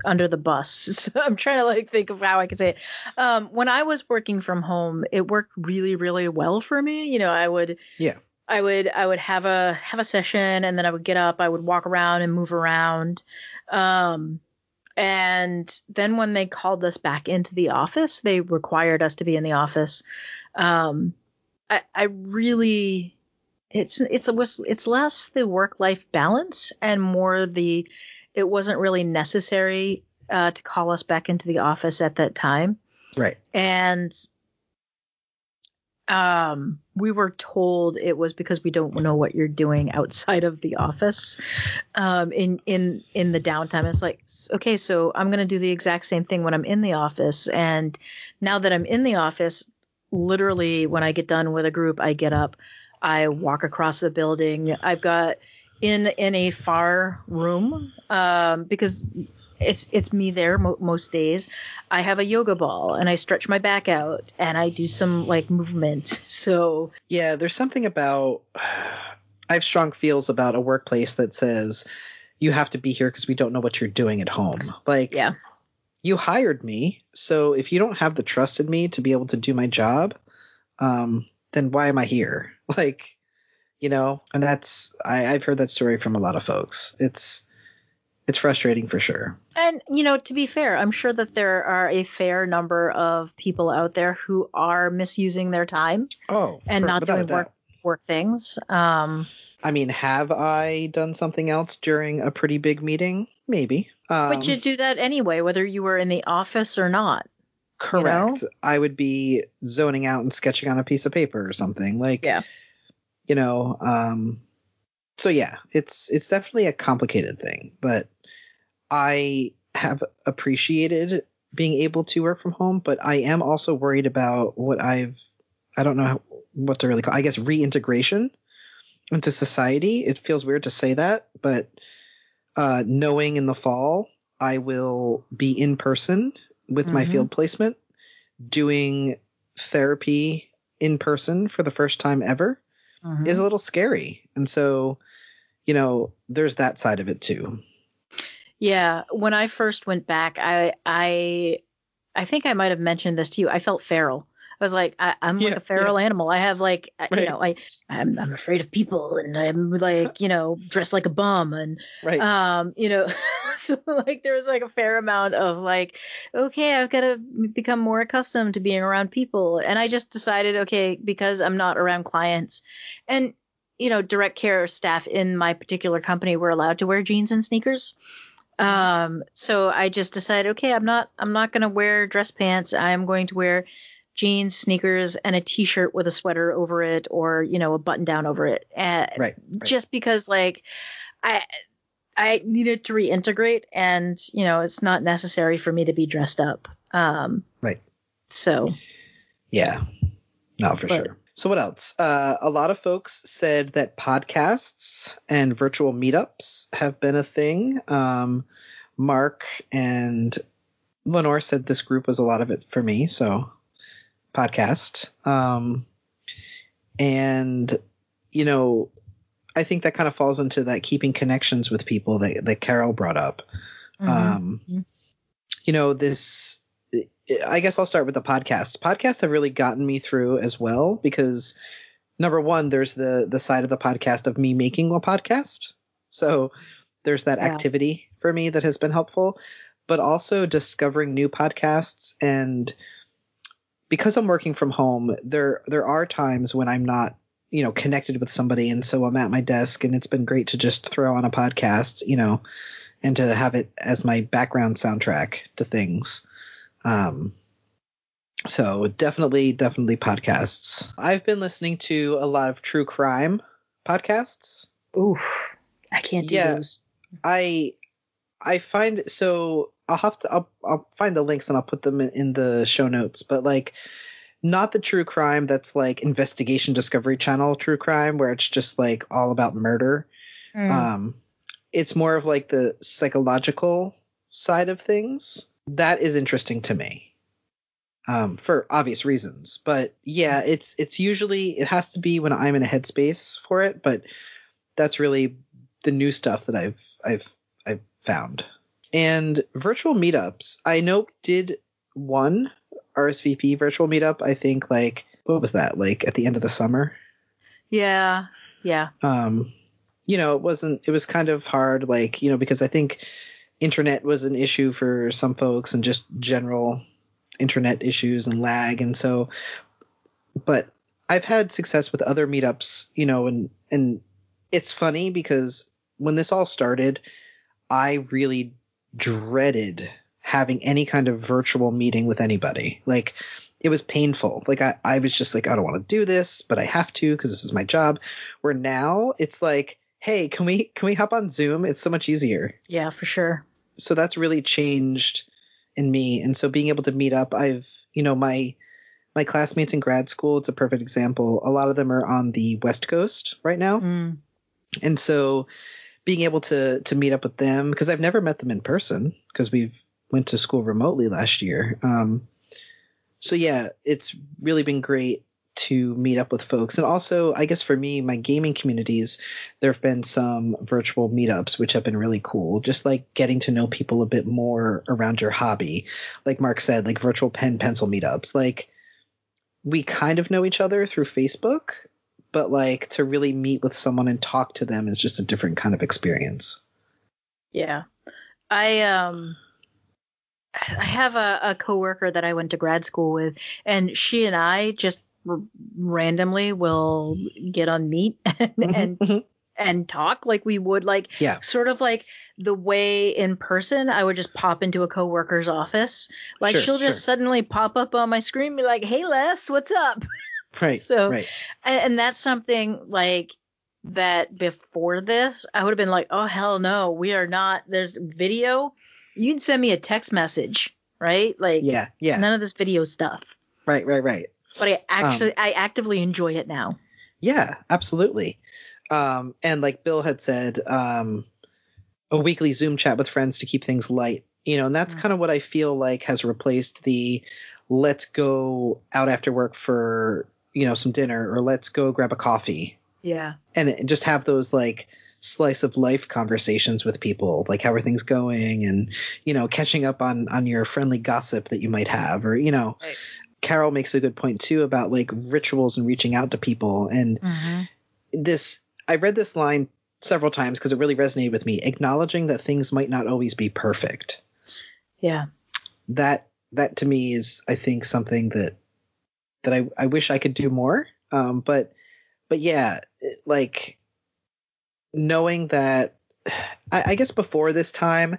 [SPEAKER 2] under the bus. So I'm trying to like think of how I can say it. Um, when I was working from home, it worked really, really well for me. You know, I would
[SPEAKER 1] yeah
[SPEAKER 2] I would I would have a have a session and then I would get up, I would walk around and move around. Um and then when they called us back into the office, they required us to be in the office. Um I I really it's it's a it's less the work life balance and more the it wasn't really necessary uh, to call us back into the office at that time
[SPEAKER 1] right
[SPEAKER 2] and um, we were told it was because we don't know what you're doing outside of the office um, in in in the downtime. It's like okay, so I'm gonna do the exact same thing when I'm in the office, and now that I'm in the office, literally when I get done with a group, I get up, I walk across the building. I've got in in a far room um, because it's it's me there mo- most days. I have a yoga ball and I stretch my back out and I do some like movement. So
[SPEAKER 1] Yeah, there's something about I have strong feels about a workplace that says you have to be here because we don't know what you're doing at home. Like
[SPEAKER 2] yeah,
[SPEAKER 1] you hired me, so if you don't have the trust in me to be able to do my job, um, then why am I here? Like, you know, and that's I, I've heard that story from a lot of folks. It's it's frustrating for sure.
[SPEAKER 2] and you know to be fair, I'm sure that there are a fair number of people out there who are misusing their time
[SPEAKER 1] Oh,
[SPEAKER 2] and not doing work work things. Um,
[SPEAKER 1] I mean, have I done something else during a pretty big meeting? Maybe. Um,
[SPEAKER 2] but you do that anyway, whether you were in the office or not.
[SPEAKER 1] correct. I would be zoning out and sketching on a piece of paper or something. Like,
[SPEAKER 2] Yeah.
[SPEAKER 1] You know, um, so yeah, it's it's definitely a complicated thing, but I have appreciated being able to work from home, but I am also worried about what I've I don't know how, what to really call I guess reintegration into society. It feels weird to say that, but uh, knowing in the fall I will be in person with my
[SPEAKER 2] Mhm.
[SPEAKER 1] field placement doing therapy in person for the first time ever
[SPEAKER 2] Mhm.
[SPEAKER 1] is a little scary. And so, you know, there's that side of it too.
[SPEAKER 2] Yeah, when I first went back, I I I think I might have mentioned this to you. I felt feral. I was like, I, I'm like
[SPEAKER 1] Yeah,
[SPEAKER 2] a feral animal. I have like,
[SPEAKER 1] Right.
[SPEAKER 2] you know, I I'm I'm afraid of people, and I'm like, you know, dressed like a bum, and
[SPEAKER 1] Right.
[SPEAKER 2] um, you know, so like there was like a fair amount of like, okay, I've got to become more accustomed to being around people, and I just decided, okay, because I'm not around clients, and you know, direct care staff in my particular company were allowed to wear jeans and sneakers. Um, so I just decided, okay, I'm not, I'm not going to wear dress pants. I'm going to wear jeans, sneakers, and a t-shirt with a sweater over it, or you know, a button down over it. Uh,
[SPEAKER 1] right. right.
[SPEAKER 2] Just because, like, I, I needed to reintegrate, and you know, it's not necessary for me to be dressed up. Um,
[SPEAKER 1] Right.
[SPEAKER 2] So
[SPEAKER 1] Yeah. No, for
[SPEAKER 2] But-
[SPEAKER 1] sure. So what else? Uh, a lot of folks said that podcasts and virtual meetups have been a thing. Um, Mark and Lenore said this group was a lot of it for me. So podcast. Um, and you know, I think that kind of falls into that keeping connections with people that that Carol brought up.
[SPEAKER 2] mhm.
[SPEAKER 1] Um, you know, this, I guess I'll start with the podcast. Podcasts have really gotten me through as well because number one, there's the, the side of the podcast of me making a podcast. So there's that
[SPEAKER 2] Yeah. activity
[SPEAKER 1] for me that has been helpful, but also discovering new podcasts. And because I'm working from home, there, there are times when I'm not, you know, connected with somebody. And so I'm at my desk and it's been great to just throw on a podcast, you know, and to have it as my background soundtrack to things. Um, so definitely, definitely podcasts. I've been listening to a lot of true crime podcasts.
[SPEAKER 2] oof, I can't do
[SPEAKER 1] Yeah.
[SPEAKER 2] those.
[SPEAKER 1] I I find so I'll have to I'll, I'll find the links and I'll put them in, in the show notes. But like, not the true crime that's like investigation discovery channel true crime where it's just like all about murder.
[SPEAKER 2] Mm.
[SPEAKER 1] Um, it's more of like the psychological side of things. That is interesting to me. Um, for obvious reasons. But yeah, it's it's usually it has to be when I'm in a headspace for it, but that's really the new stuff that I've I've I've found. And virtual meetups, I know did one RSVP virtual meetup, I think like what was that, like at the end of the summer?
[SPEAKER 2] yeah, yeah.
[SPEAKER 1] um you know it wasn't it was kind of hard like you know because i think internet was an issue for some folks and just general internet issues and lag and so but i've had success with other meetups you know and and it's funny because when this all started i really dreaded having any kind of virtual meeting with anybody like it was painful. Like I, I was just like, I don't want to do this, but I have to because this is my job. Where now it's like, hey, can we can we hop on Zoom? It's so much easier.
[SPEAKER 2] Yeah, for sure.
[SPEAKER 1] So that's really changed in me. And so being able to meet up, I've you know, my my classmates in grad school, it's a perfect example. A lot of them are on the West Coast right now.
[SPEAKER 2] Mm.
[SPEAKER 1] And so being able to to meet up with them because I've never met them in person because we've went to school remotely last year. Um, so yeah, it's really been great to meet up with folks. And also, I guess for me, my gaming communities, there have been some virtual meetups, which have been really cool. Just like getting to know people a bit more around your hobby. Like Mark said, like virtual pen pencil meetups. Like we kind of know each other through Facebook, but like to really meet with someone and talk to them is just a different kind of experience.
[SPEAKER 2] Yeah. I um I have a, a coworker that I went to grad school with, and she and I just r- randomly will get on Meet and and, and talk like we would like
[SPEAKER 1] Yeah.
[SPEAKER 2] sort of like the way in person I would just pop into a coworker's office. Like
[SPEAKER 1] Sure,
[SPEAKER 2] she'll just
[SPEAKER 1] sure.
[SPEAKER 2] suddenly pop up on my screen and be like, "Hey Les, what's up?"
[SPEAKER 1] Right.
[SPEAKER 2] So-
[SPEAKER 1] right.
[SPEAKER 2] And, and that's something like that before this, I would have been like, oh, hell no, we are not. There's video. You can send me a text message, right? Like,
[SPEAKER 1] Yeah. Yeah.
[SPEAKER 2] none of this video stuff.
[SPEAKER 1] Right. Right. Right.
[SPEAKER 2] But I actually, I actively enjoy it now.
[SPEAKER 1] Yeah, absolutely. Um, and like Bill had said, um, a weekly Zoom chat with friends to keep things light, you know, and that's
[SPEAKER 2] Mm.
[SPEAKER 1] kind of what I feel like has replaced the let's go out after work for, you know, some dinner or let's go grab a coffee
[SPEAKER 2] Yeah.
[SPEAKER 1] and just have those like slice of life conversations with people, like how are things going and, you know, catching up on, on your friendly gossip that you might have or, you know,
[SPEAKER 2] Right.
[SPEAKER 1] Carol makes a good point too about like rituals and reaching out to people and
[SPEAKER 2] Mm-hmm.
[SPEAKER 1] this I read this line several times because it really resonated with me, acknowledging that things might not always be perfect.
[SPEAKER 2] Yeah.
[SPEAKER 1] That that to me is I think something that that I, I wish I could do more. Um, but but yeah, it- like knowing that I, I guess before this time,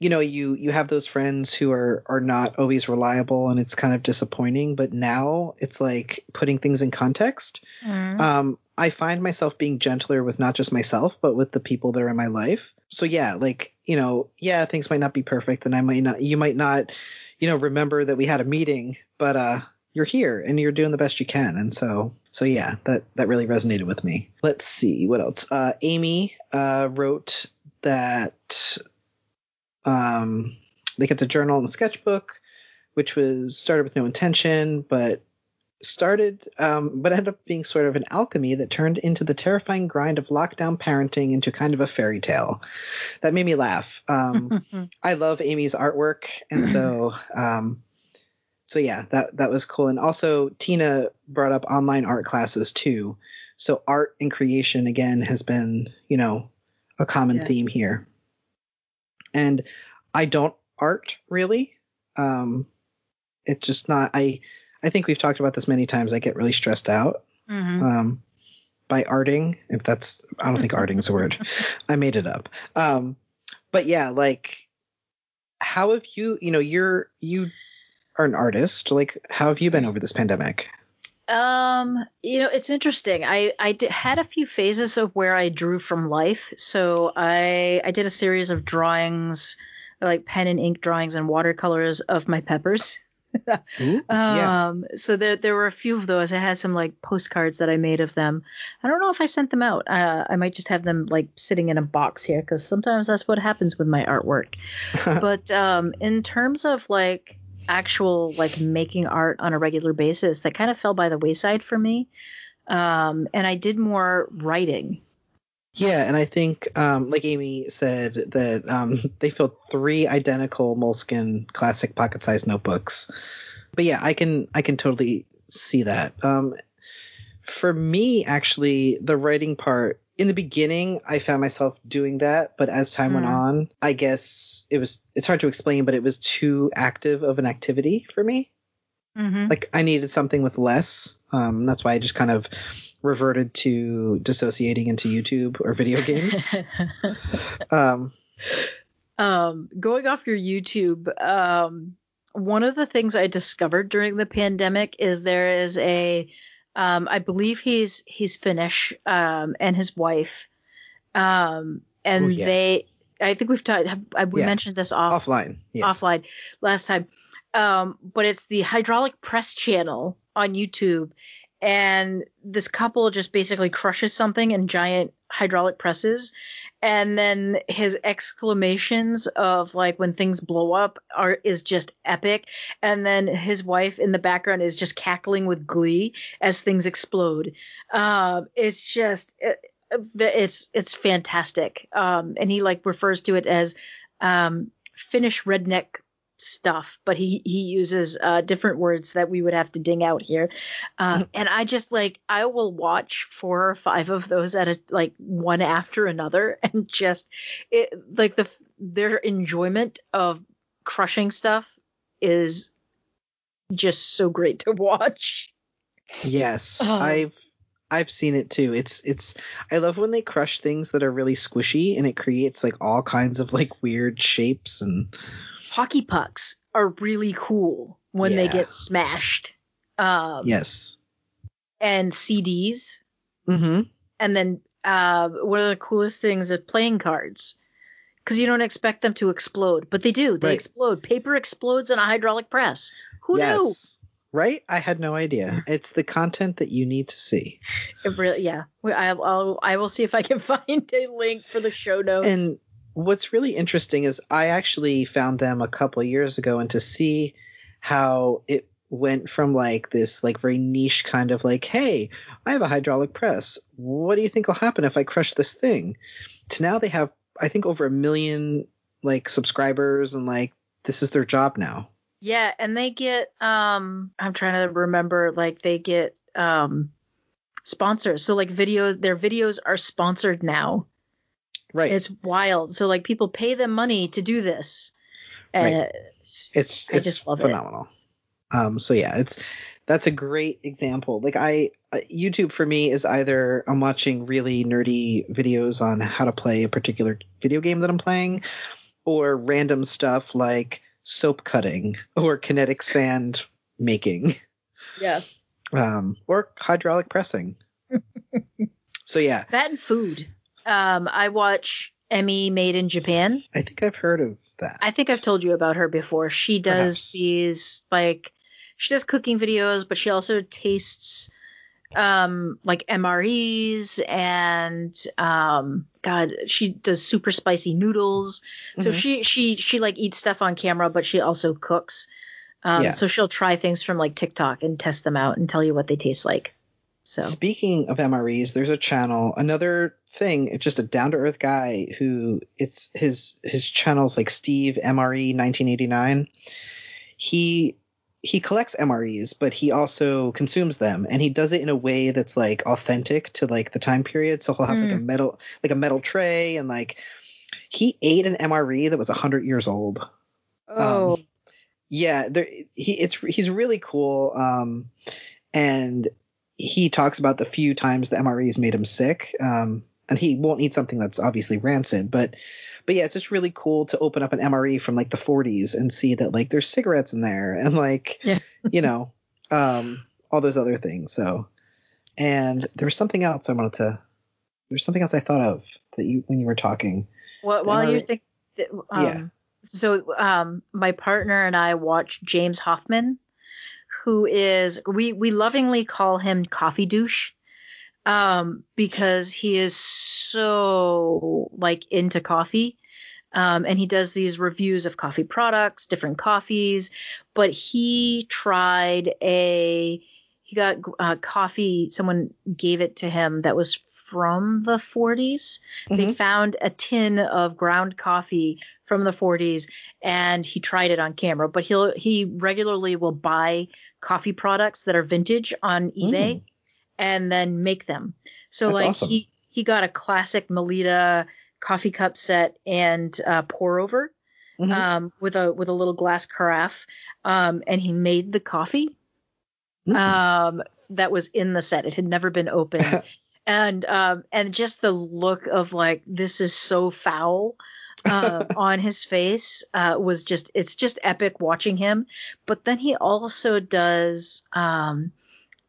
[SPEAKER 1] you know, you you have those friends who are are not always reliable and it's kind of disappointing. But now it's like putting things in context
[SPEAKER 2] Mhm.
[SPEAKER 1] um, I find myself being gentler with not just myself, but with the people that are in my life. So yeah, like, you know, yeah, things might not be perfect and I might not, you might not, you know, remember that we had a meeting, but, uh, you're here and you're doing the best you can. And so, so yeah, that, that really resonated with me. Let's see what else. Uh, Amy, uh, wrote that, um, they kept a journal and a sketchbook, which was started with no intention, but started, um, but ended up being sort of an alchemy that turned into the terrifying grind of lockdown parenting into kind of a fairy tale. That made me laugh. Um, I love Amy's artwork, and so, um, so yeah, that that was cool. And also, Tina brought up online art classes too. So art and creation again has been, you know, a common
[SPEAKER 2] Yeah.
[SPEAKER 1] theme here. And I don't art really. Um, it's just not. I I think we've talked about this many times. I get really stressed out
[SPEAKER 2] Mhm.
[SPEAKER 1] um, by arting. If that's, I don't think arting is a word. I made it up. Um, but yeah, like, how have you? You know, you're you are an artist. Like, how have you been over this pandemic?
[SPEAKER 2] Um, you know, it's interesting. I I di- had a few phases of where I drew from life. So I I did a series of drawings, like pen and ink drawings and watercolors of my peppers.
[SPEAKER 1] Ooh, yeah.
[SPEAKER 2] Um, so there there were a few of those. I had some like postcards that I made of them. I don't know if I sent them out. Uh, I might just have them like sitting in a box here because sometimes that's what happens with my artwork. but um, in terms of like actual like making art on a regular basis, that kind of fell by the wayside for me. Um, and I did more writing.
[SPEAKER 1] Yeah, and I think, um, like Amy said, that um, they filled three identical Moleskine classic pocket-sized notebooks. But yeah, I can I can totally see that. Um, for me, actually, the writing part in the beginning, I found myself doing that, but as time went
[SPEAKER 2] Mm.
[SPEAKER 1] on, I guess it was it's hard to explain, but it was too active of an activity for me.
[SPEAKER 2] Mm-hmm.
[SPEAKER 1] Like I needed something with less. Um, that's why I just kind of reverted to dissociating into YouTube or video games. um,
[SPEAKER 2] um, going off your YouTube, um, one of the things I discovered during the pandemic is there is a, um, I believe he's he's Finnish, um, and his wife, um, and
[SPEAKER 1] Oh, yeah.
[SPEAKER 2] they, I think we've talked, we
[SPEAKER 1] Yeah.
[SPEAKER 2] mentioned this off
[SPEAKER 1] Offline. Yeah.
[SPEAKER 2] offline last time. Um, but it's the hydraulic press channel on YouTube. And this couple just basically crushes something in giant hydraulic presses. And then his exclamations of like when things blow up are is just epic. And then his wife in the background is just cackling with glee as things explode. Um, it's just it, it's it's fantastic. Um, and he like refers to it as um, Finnish redneck stuff, but he he uses uh, different words that we would have to ding out here. Uh, and I just like I will watch four or five of those at a like one after another, and just it like the their enjoyment of crushing stuff is just so great to watch.
[SPEAKER 1] Yes,
[SPEAKER 2] Oh.
[SPEAKER 1] I've I've seen it too. It's it's I love when they crush things that are really squishy and it creates like all kinds of like weird shapes and
[SPEAKER 2] Hockey pucks are really cool when they get smashed. Um,
[SPEAKER 1] yes.
[SPEAKER 2] and CDs
[SPEAKER 1] Mm-hmm.
[SPEAKER 2] and then uh, one of the coolest things is playing cards because you don't expect them to explode, but they do. They
[SPEAKER 1] Right.
[SPEAKER 2] explode. Paper explodes in a hydraulic press. Who knew?
[SPEAKER 1] yes. Right? I had no idea. It's the content that you need to see.
[SPEAKER 2] It really, yeah. I, I'll, I will see if I can find a link for the show notes.
[SPEAKER 1] And what's really interesting is I actually found them a couple years ago and to see how it went from like this like very niche kind of like, hey, I have a hydraulic press. What do you think will happen if I crush this thing? To now they have I think over a million like subscribers and like this is their job now.
[SPEAKER 2] yeah, and they get um, I'm trying to remember like they get um sponsors. So like video their videos are sponsored now.
[SPEAKER 1] Right.
[SPEAKER 2] It's wild. So like people pay them money to do this.
[SPEAKER 1] Right.
[SPEAKER 2] Uh,
[SPEAKER 1] it's
[SPEAKER 2] I
[SPEAKER 1] it's
[SPEAKER 2] just love it.
[SPEAKER 1] phenomenal. Um, so yeah, it's that's a great example. Like I, uh, YouTube for me is either I'm watching really nerdy videos on how to play a particular video game that I'm playing, or random stuff like soap cutting or kinetic sand making,
[SPEAKER 2] yeah.
[SPEAKER 1] um, or hydraulic pressing. so yeah,
[SPEAKER 2] That and food. Um, I watch Emmy Made in Japan.
[SPEAKER 1] I think I've heard of that.
[SPEAKER 2] I think I've told you about her before. She does
[SPEAKER 1] Perhaps.
[SPEAKER 2] these like she does cooking videos, but she also tastes um like MREs and um god she does super spicy noodles. So
[SPEAKER 1] Mhm.
[SPEAKER 2] she she she like eats stuff on camera, but she also cooks. Um
[SPEAKER 1] Yeah.
[SPEAKER 2] so she'll try things from like TikTok and test them out and tell you what they taste like. So
[SPEAKER 1] Speaking of MREs, there's a channel, another thing, just a down to earth guy who it's his his channel's like Steve MRE 1989. He he collects MREs, but he also consumes them, and he does it in a way that's like authentic to like the time period. So he'll have like a metal like a metal tray, and like he ate an MRE that was hundred years old.
[SPEAKER 2] oh
[SPEAKER 1] Um, yeah, there, he it's he's really cool. Um, and he talks about the few times the MREs made him sick. Um, and he won't eat something that's obviously rancid, but but yeah, it's just really cool to open up an MRE from like the 40s and see that like there's cigarettes in there and like
[SPEAKER 2] Yeah.
[SPEAKER 1] you know um, all those other things. So and there was something else I wanted to. There's something else I thought of that you when you were talking.
[SPEAKER 2] Well, while you're
[SPEAKER 1] MRE
[SPEAKER 2] thinking, um,
[SPEAKER 1] Yeah.
[SPEAKER 2] So, um, my partner and I watch James Hoffmann, who is we we lovingly call him Coffee Douche, um, because he is so like into coffee. Um, and he does these reviews of coffee products, different coffees. But he tried a, he got uh, coffee. Someone gave it to him that was from the 40s. They
[SPEAKER 1] Mhm.
[SPEAKER 2] found a tin of ground coffee from the 40s, and he tried it on camera. But he'll he regularly will buy coffee products that are vintage on eBay
[SPEAKER 1] Mm.
[SPEAKER 2] And then make them. So
[SPEAKER 1] That's
[SPEAKER 2] like
[SPEAKER 1] awesome.
[SPEAKER 2] he he got a classic Melitta coffee cup set and uh, pour over
[SPEAKER 1] Mhm.
[SPEAKER 2] um, with a with a little glass carafe, um, and he made the coffee
[SPEAKER 1] Mhm.
[SPEAKER 2] um, that was in the set. It had never been opened, and um, and just the look of like this is so foul uh, on his face uh, was just it's just epic watching him. But then he also does um,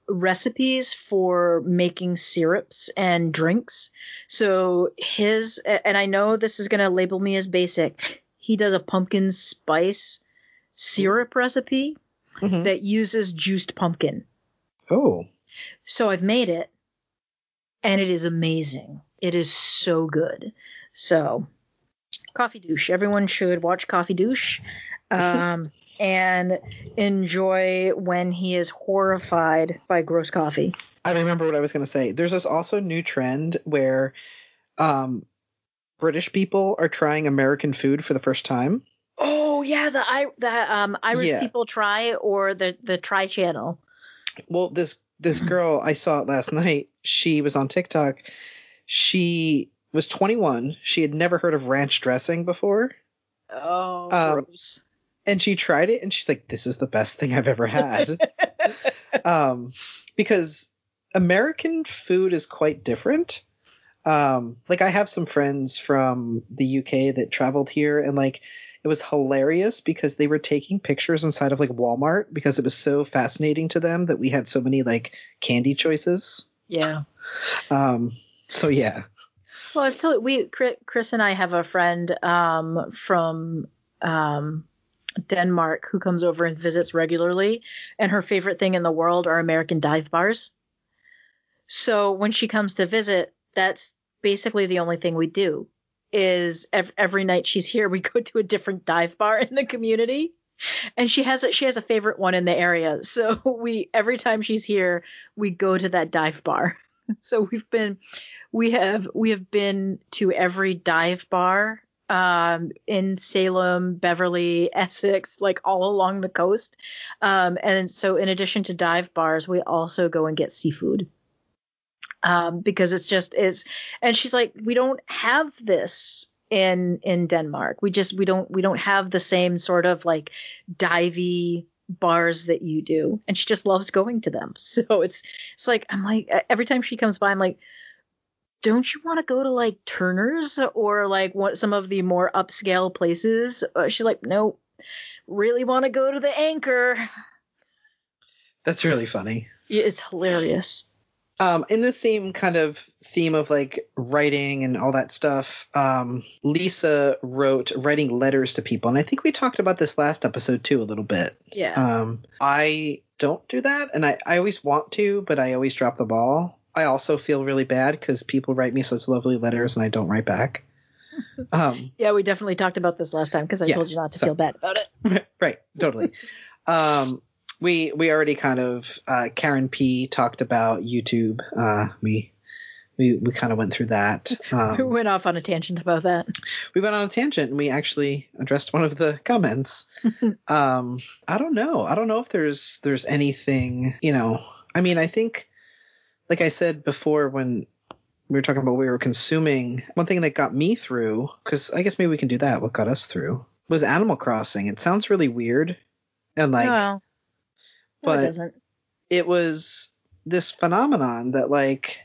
[SPEAKER 2] recipes for making syrups and drinks. So his and I know this is going to label me as basic. He does a pumpkin spice syrup recipe
[SPEAKER 1] Mhm.
[SPEAKER 2] that uses juiced pumpkin.
[SPEAKER 1] Oh,
[SPEAKER 2] So I've made it and it is amazing. It is so good. So Coffee Douche. Everyone should watch Coffee Douche. Um, and enjoy when he is horrified by gross coffee.
[SPEAKER 1] I remember what I was going to say. There's this also new trend where um, British people are trying American food for the first time.
[SPEAKER 2] Oh yeah, the I the um Irish
[SPEAKER 1] Yeah.
[SPEAKER 2] people try or the the try channel.
[SPEAKER 1] Well, this this girl I saw it last night. She was on TikTok. She was 21. She had never heard of ranch dressing before,
[SPEAKER 2] Oh,
[SPEAKER 1] Um,
[SPEAKER 2] gross.
[SPEAKER 1] And she tried it, and she's like, "This is the best thing I've ever had." um, because American food is quite different. Um, like I have some friends from the UK that traveled here, and like it was hilarious because they were taking pictures inside of like Walmart because it was so fascinating to them that we had so many like candy choices.
[SPEAKER 2] yeah.
[SPEAKER 1] Um, so yeah,
[SPEAKER 2] Well, I've told we Chris and I have a friend um from um Denmark who comes over and visits regularly, and her favorite thing in the world are American dive bars. So when she comes to visit, that's basically the only thing we do. Is ev- every night she's here, we go to a different dive bar in the community, and she has a, she has a favorite one in the area. So we every time she's here, we go to that dive bar. So we've been we have we have been to every dive bar um, in Salem, Beverly, Essex, like all along the coast. Um, and so, in addition to dive bars, we also go and get seafood um, because it's just it's. And she's like, we don't have this in in Denmark. We just we don't we don't have the same sort of like divey bars that you do and she just loves going to them so it's it's like i'm like every time she comes by i'm like don't you want to go to like Turner's or like what some of the more upscale places? Uh, she's like, no, really want to go to the Anchor.
[SPEAKER 1] that's really funny.
[SPEAKER 2] Yeah, It's hilarious.
[SPEAKER 1] Um, in the same kind of theme of like writing and all that stuff, um, Lisa wrote writing letters to people, and I think we talked about this last episode too a little bit.
[SPEAKER 2] Yeah.
[SPEAKER 1] Um, I don't do that, and I, I always want to, but I always drop the ball. I also feel really bad because people write me such lovely letters and I don't write back. Um,
[SPEAKER 2] yeah, we definitely talked about this last time because I
[SPEAKER 1] Yeah,
[SPEAKER 2] told you not to
[SPEAKER 1] so-
[SPEAKER 2] feel bad about it.
[SPEAKER 1] right, totally. um, we we already kind of uh, Karen P talked about YouTube. Uh, we we we kind of went through that.
[SPEAKER 2] we
[SPEAKER 1] Um,
[SPEAKER 2] went off on a tangent about that.
[SPEAKER 1] we went on a tangent and we actually addressed one of the comments. um, I don't know. I don't know if there's there's anything. You know, I mean, I think, like I said before when we were talking about what we were consuming, one thing that got me through, because I guess maybe we can do that. What got us through was Animal Crossing. It sounds really weird, and like
[SPEAKER 2] no, no,
[SPEAKER 1] but-
[SPEAKER 2] it doesn't.
[SPEAKER 1] it was this phenomenon that like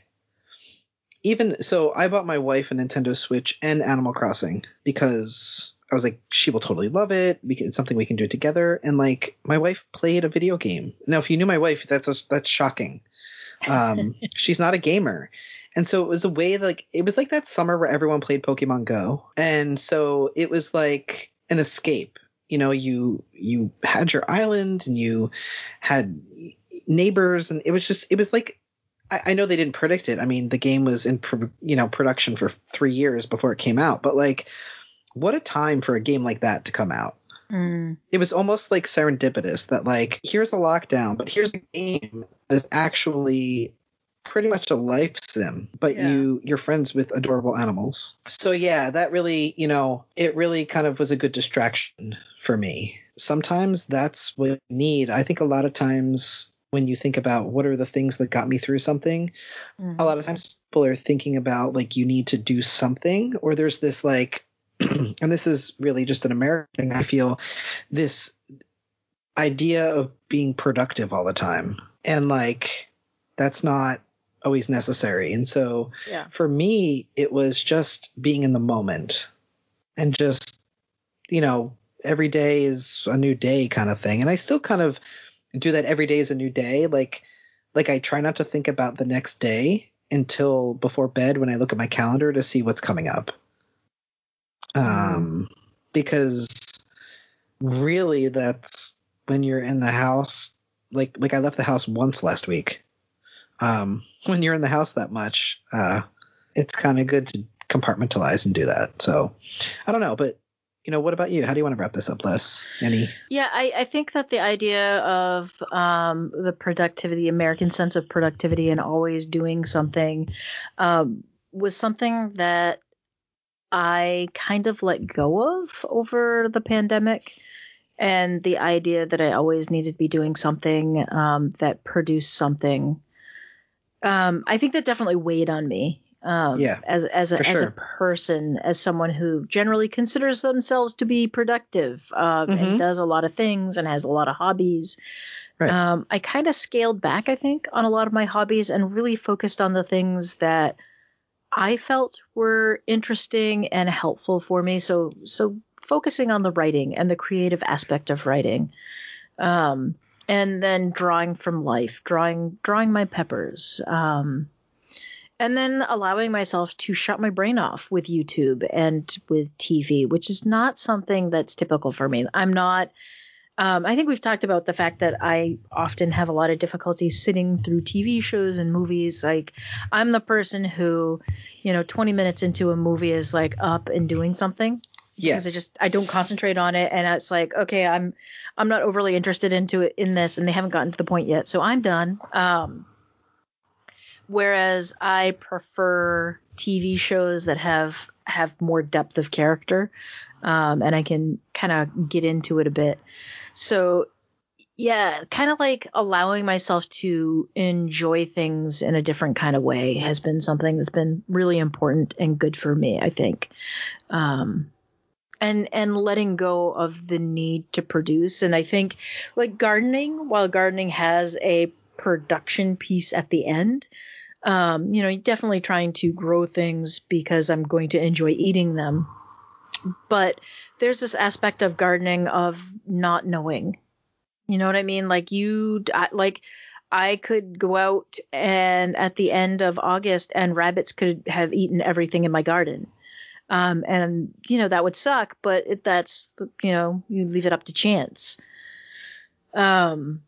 [SPEAKER 1] even so I bought my wife a Nintendo Switch and Animal Crossing because I was like she will totally love it because it's something we can do together and like my wife played a video game. Now if you knew my wife that's a, that's shocking. Um she's not a gamer. And so it was a way like it was like that summer where everyone played Pokemon Go. And so it was like an escape. You know, you you had your island and you had neighbors and it was just it was like I, I know they didn't predict it. I mean, the game was in pro, you know production for three years before it came out, but like, what a time for a game like that to come out.
[SPEAKER 2] Mm.
[SPEAKER 1] It was almost like serendipitous that like here's a lockdown, but here's a game is actually pretty much a life sim, but
[SPEAKER 2] Yeah.
[SPEAKER 1] you you're friends with adorable animals. So yeah, that really you know it really kind of was a good distraction for me. Sometimes that's what you need. I think a lot of times when you think about what are the things that got me through something,
[SPEAKER 2] Mhm.
[SPEAKER 1] a lot of times people are thinking about like you need to do something or there's this like and this is really just an american thing i feel this idea of being productive all the time and like that's not always necessary. And so
[SPEAKER 2] Yeah.
[SPEAKER 1] for me it was just being in the moment and just you know every day is a new day kind of thing. And i still kind of do that every day is a new day. Like like i try not to think about the next day until before bed when i look at my calendar to see what's coming up. Um because really that's when you're in the house like like i left the house once last week um when you're in the house that much uh it's kind of good to compartmentalize and do that so i don't know but you know, what about you? How do you want to wrap this up, Les? Any?
[SPEAKER 2] Yeah, I, I think that the idea of um, the productivity, American sense of productivity, and always doing something um, was something that I kind of let go of over the pandemic. And the idea that I always needed to be doing something um, that produced something, um, I think that definitely weighed on me um,
[SPEAKER 1] Yeah,
[SPEAKER 2] as as a
[SPEAKER 1] for
[SPEAKER 2] as a person, as someone who generally considers themselves to be productive um,
[SPEAKER 1] Mhm.
[SPEAKER 2] and does a lot of things and has a lot of hobbies.
[SPEAKER 1] Right.
[SPEAKER 2] Um, I kind of scaled back, I think, on a lot of my hobbies and really focused on the things that I felt were interesting and helpful for me. So so focusing on the writing and the creative aspect of writing. Um, and then drawing from life, drawing drawing my peppers. Um, and then allowing myself to shut my brain off with YouTube and with TV, which is not something that's typical for me. I'm not. Um, I think we've talked about the fact that I often have a lot of difficulty sitting through TV shows and movies. Like, I'm the person who, you know, 20 minutes into a movie is like up and doing something
[SPEAKER 1] Yeah.
[SPEAKER 2] because I just I don't concentrate on it, and it's like okay, I'm I'm not overly interested into it in this, and they haven't gotten to the point yet, so I'm done. Um, whereas I prefer TV shows that have have more depth of character, um, and I can kind of get into it a bit. So yeah, kind of like allowing myself to enjoy things in a different kind of way has been something that's been really important and good for me, I think. Um, and and letting go of the need to produce. And i think like gardening while gardening has a production piece at the end um you know definitely trying to grow things because i'm going to enjoy eating them. But there's this aspect of gardening of not knowing. You know what i mean? Like you like i could go out and at the end of august and rabbits could have eaten everything in my garden um, and you know that would suck, but it, that's you know you leave it up to chance. Um,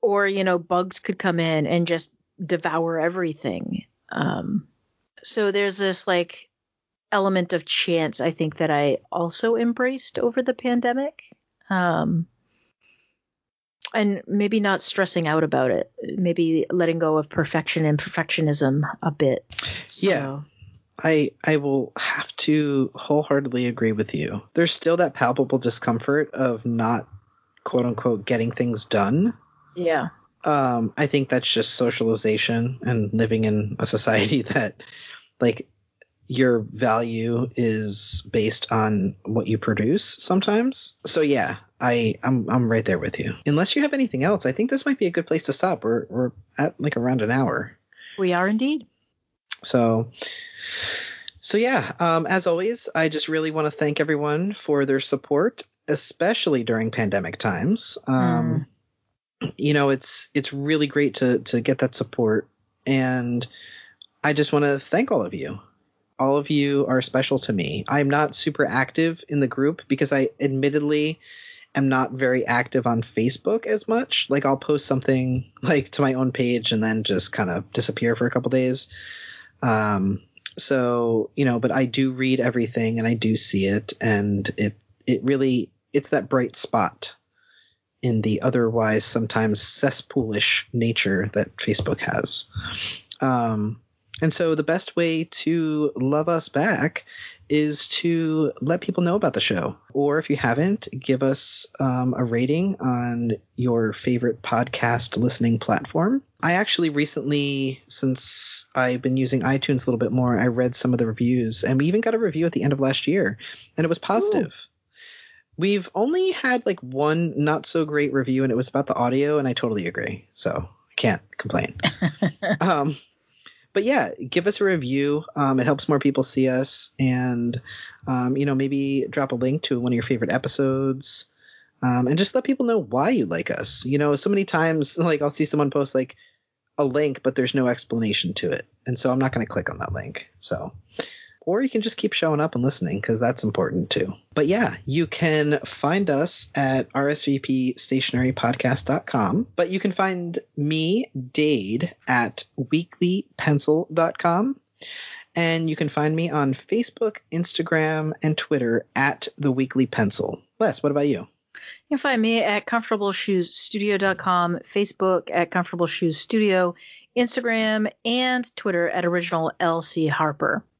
[SPEAKER 2] or you know bugs could come in and just devour everything. Um, so there's this like element of chance I think that I also embraced over the pandemic. Um, and maybe not stressing out about it, maybe letting go of perfection and perfectionism a bit.
[SPEAKER 1] Yeah. I I will have to wholeheartedly agree with you. There's still that palpable discomfort of not quote unquote getting things done.
[SPEAKER 2] yeah.
[SPEAKER 1] Um, I think that's just socialization and living in a society that like your value is based on what you produce sometimes. So yeah, I I'm I'm right there with you. Unless you have anything else, I think this might be a good place to stop. We're we're at like around an hour.
[SPEAKER 2] We are indeed.
[SPEAKER 1] So, so yeah, um, as always, I just really want to thank everyone for their support, especially during pandemic times. Um, You know, it's it's really great to to get that support, and I just want to thank all of you. All of you are special to me. I'm not super active in the group because I admittedly am not very active on Facebook as much. Like I'll post something like to my own page and then just kind of disappear for a couple days. Um, so you know, but I do read everything and I do see it, and it it really it's that bright spot in the otherwise sometimes cesspoolish nature that Facebook has. Um, and so the best way to love us back is to let people know about the show. Or if you haven't, give us um, a rating on your favorite podcast listening platform. I actually recently, since I've been using iTunes a little bit more, I read some of the reviews, and we even got a review at the end of last year, and it was positive. We've only had like one not so great review, and it was about the audio, and I totally agree. So can't complain. um, but yeah, give us a review. Um, it helps more people see us, and um, you know maybe drop a link to one of your favorite episodes, um, and just let people know why you like us. You know, so many times like I'll see someone post like a link, but there's no explanation to it, and so I'm not going to click on that link. So or you can just keep showing up and listening because that's important too. But yeah, you can find us at rsvpstationarypodcast.com, but you can find me, Dave, at weeklypencil.com. And you can find me on Facebook, Instagram, and Twitter at the Weekly Pencil. Les, what about you?
[SPEAKER 2] You can find me at comfortableshoesstudio.com, Facebook at Comfortable Shoes Studio, Instagram and Twitter at Original LC Harper.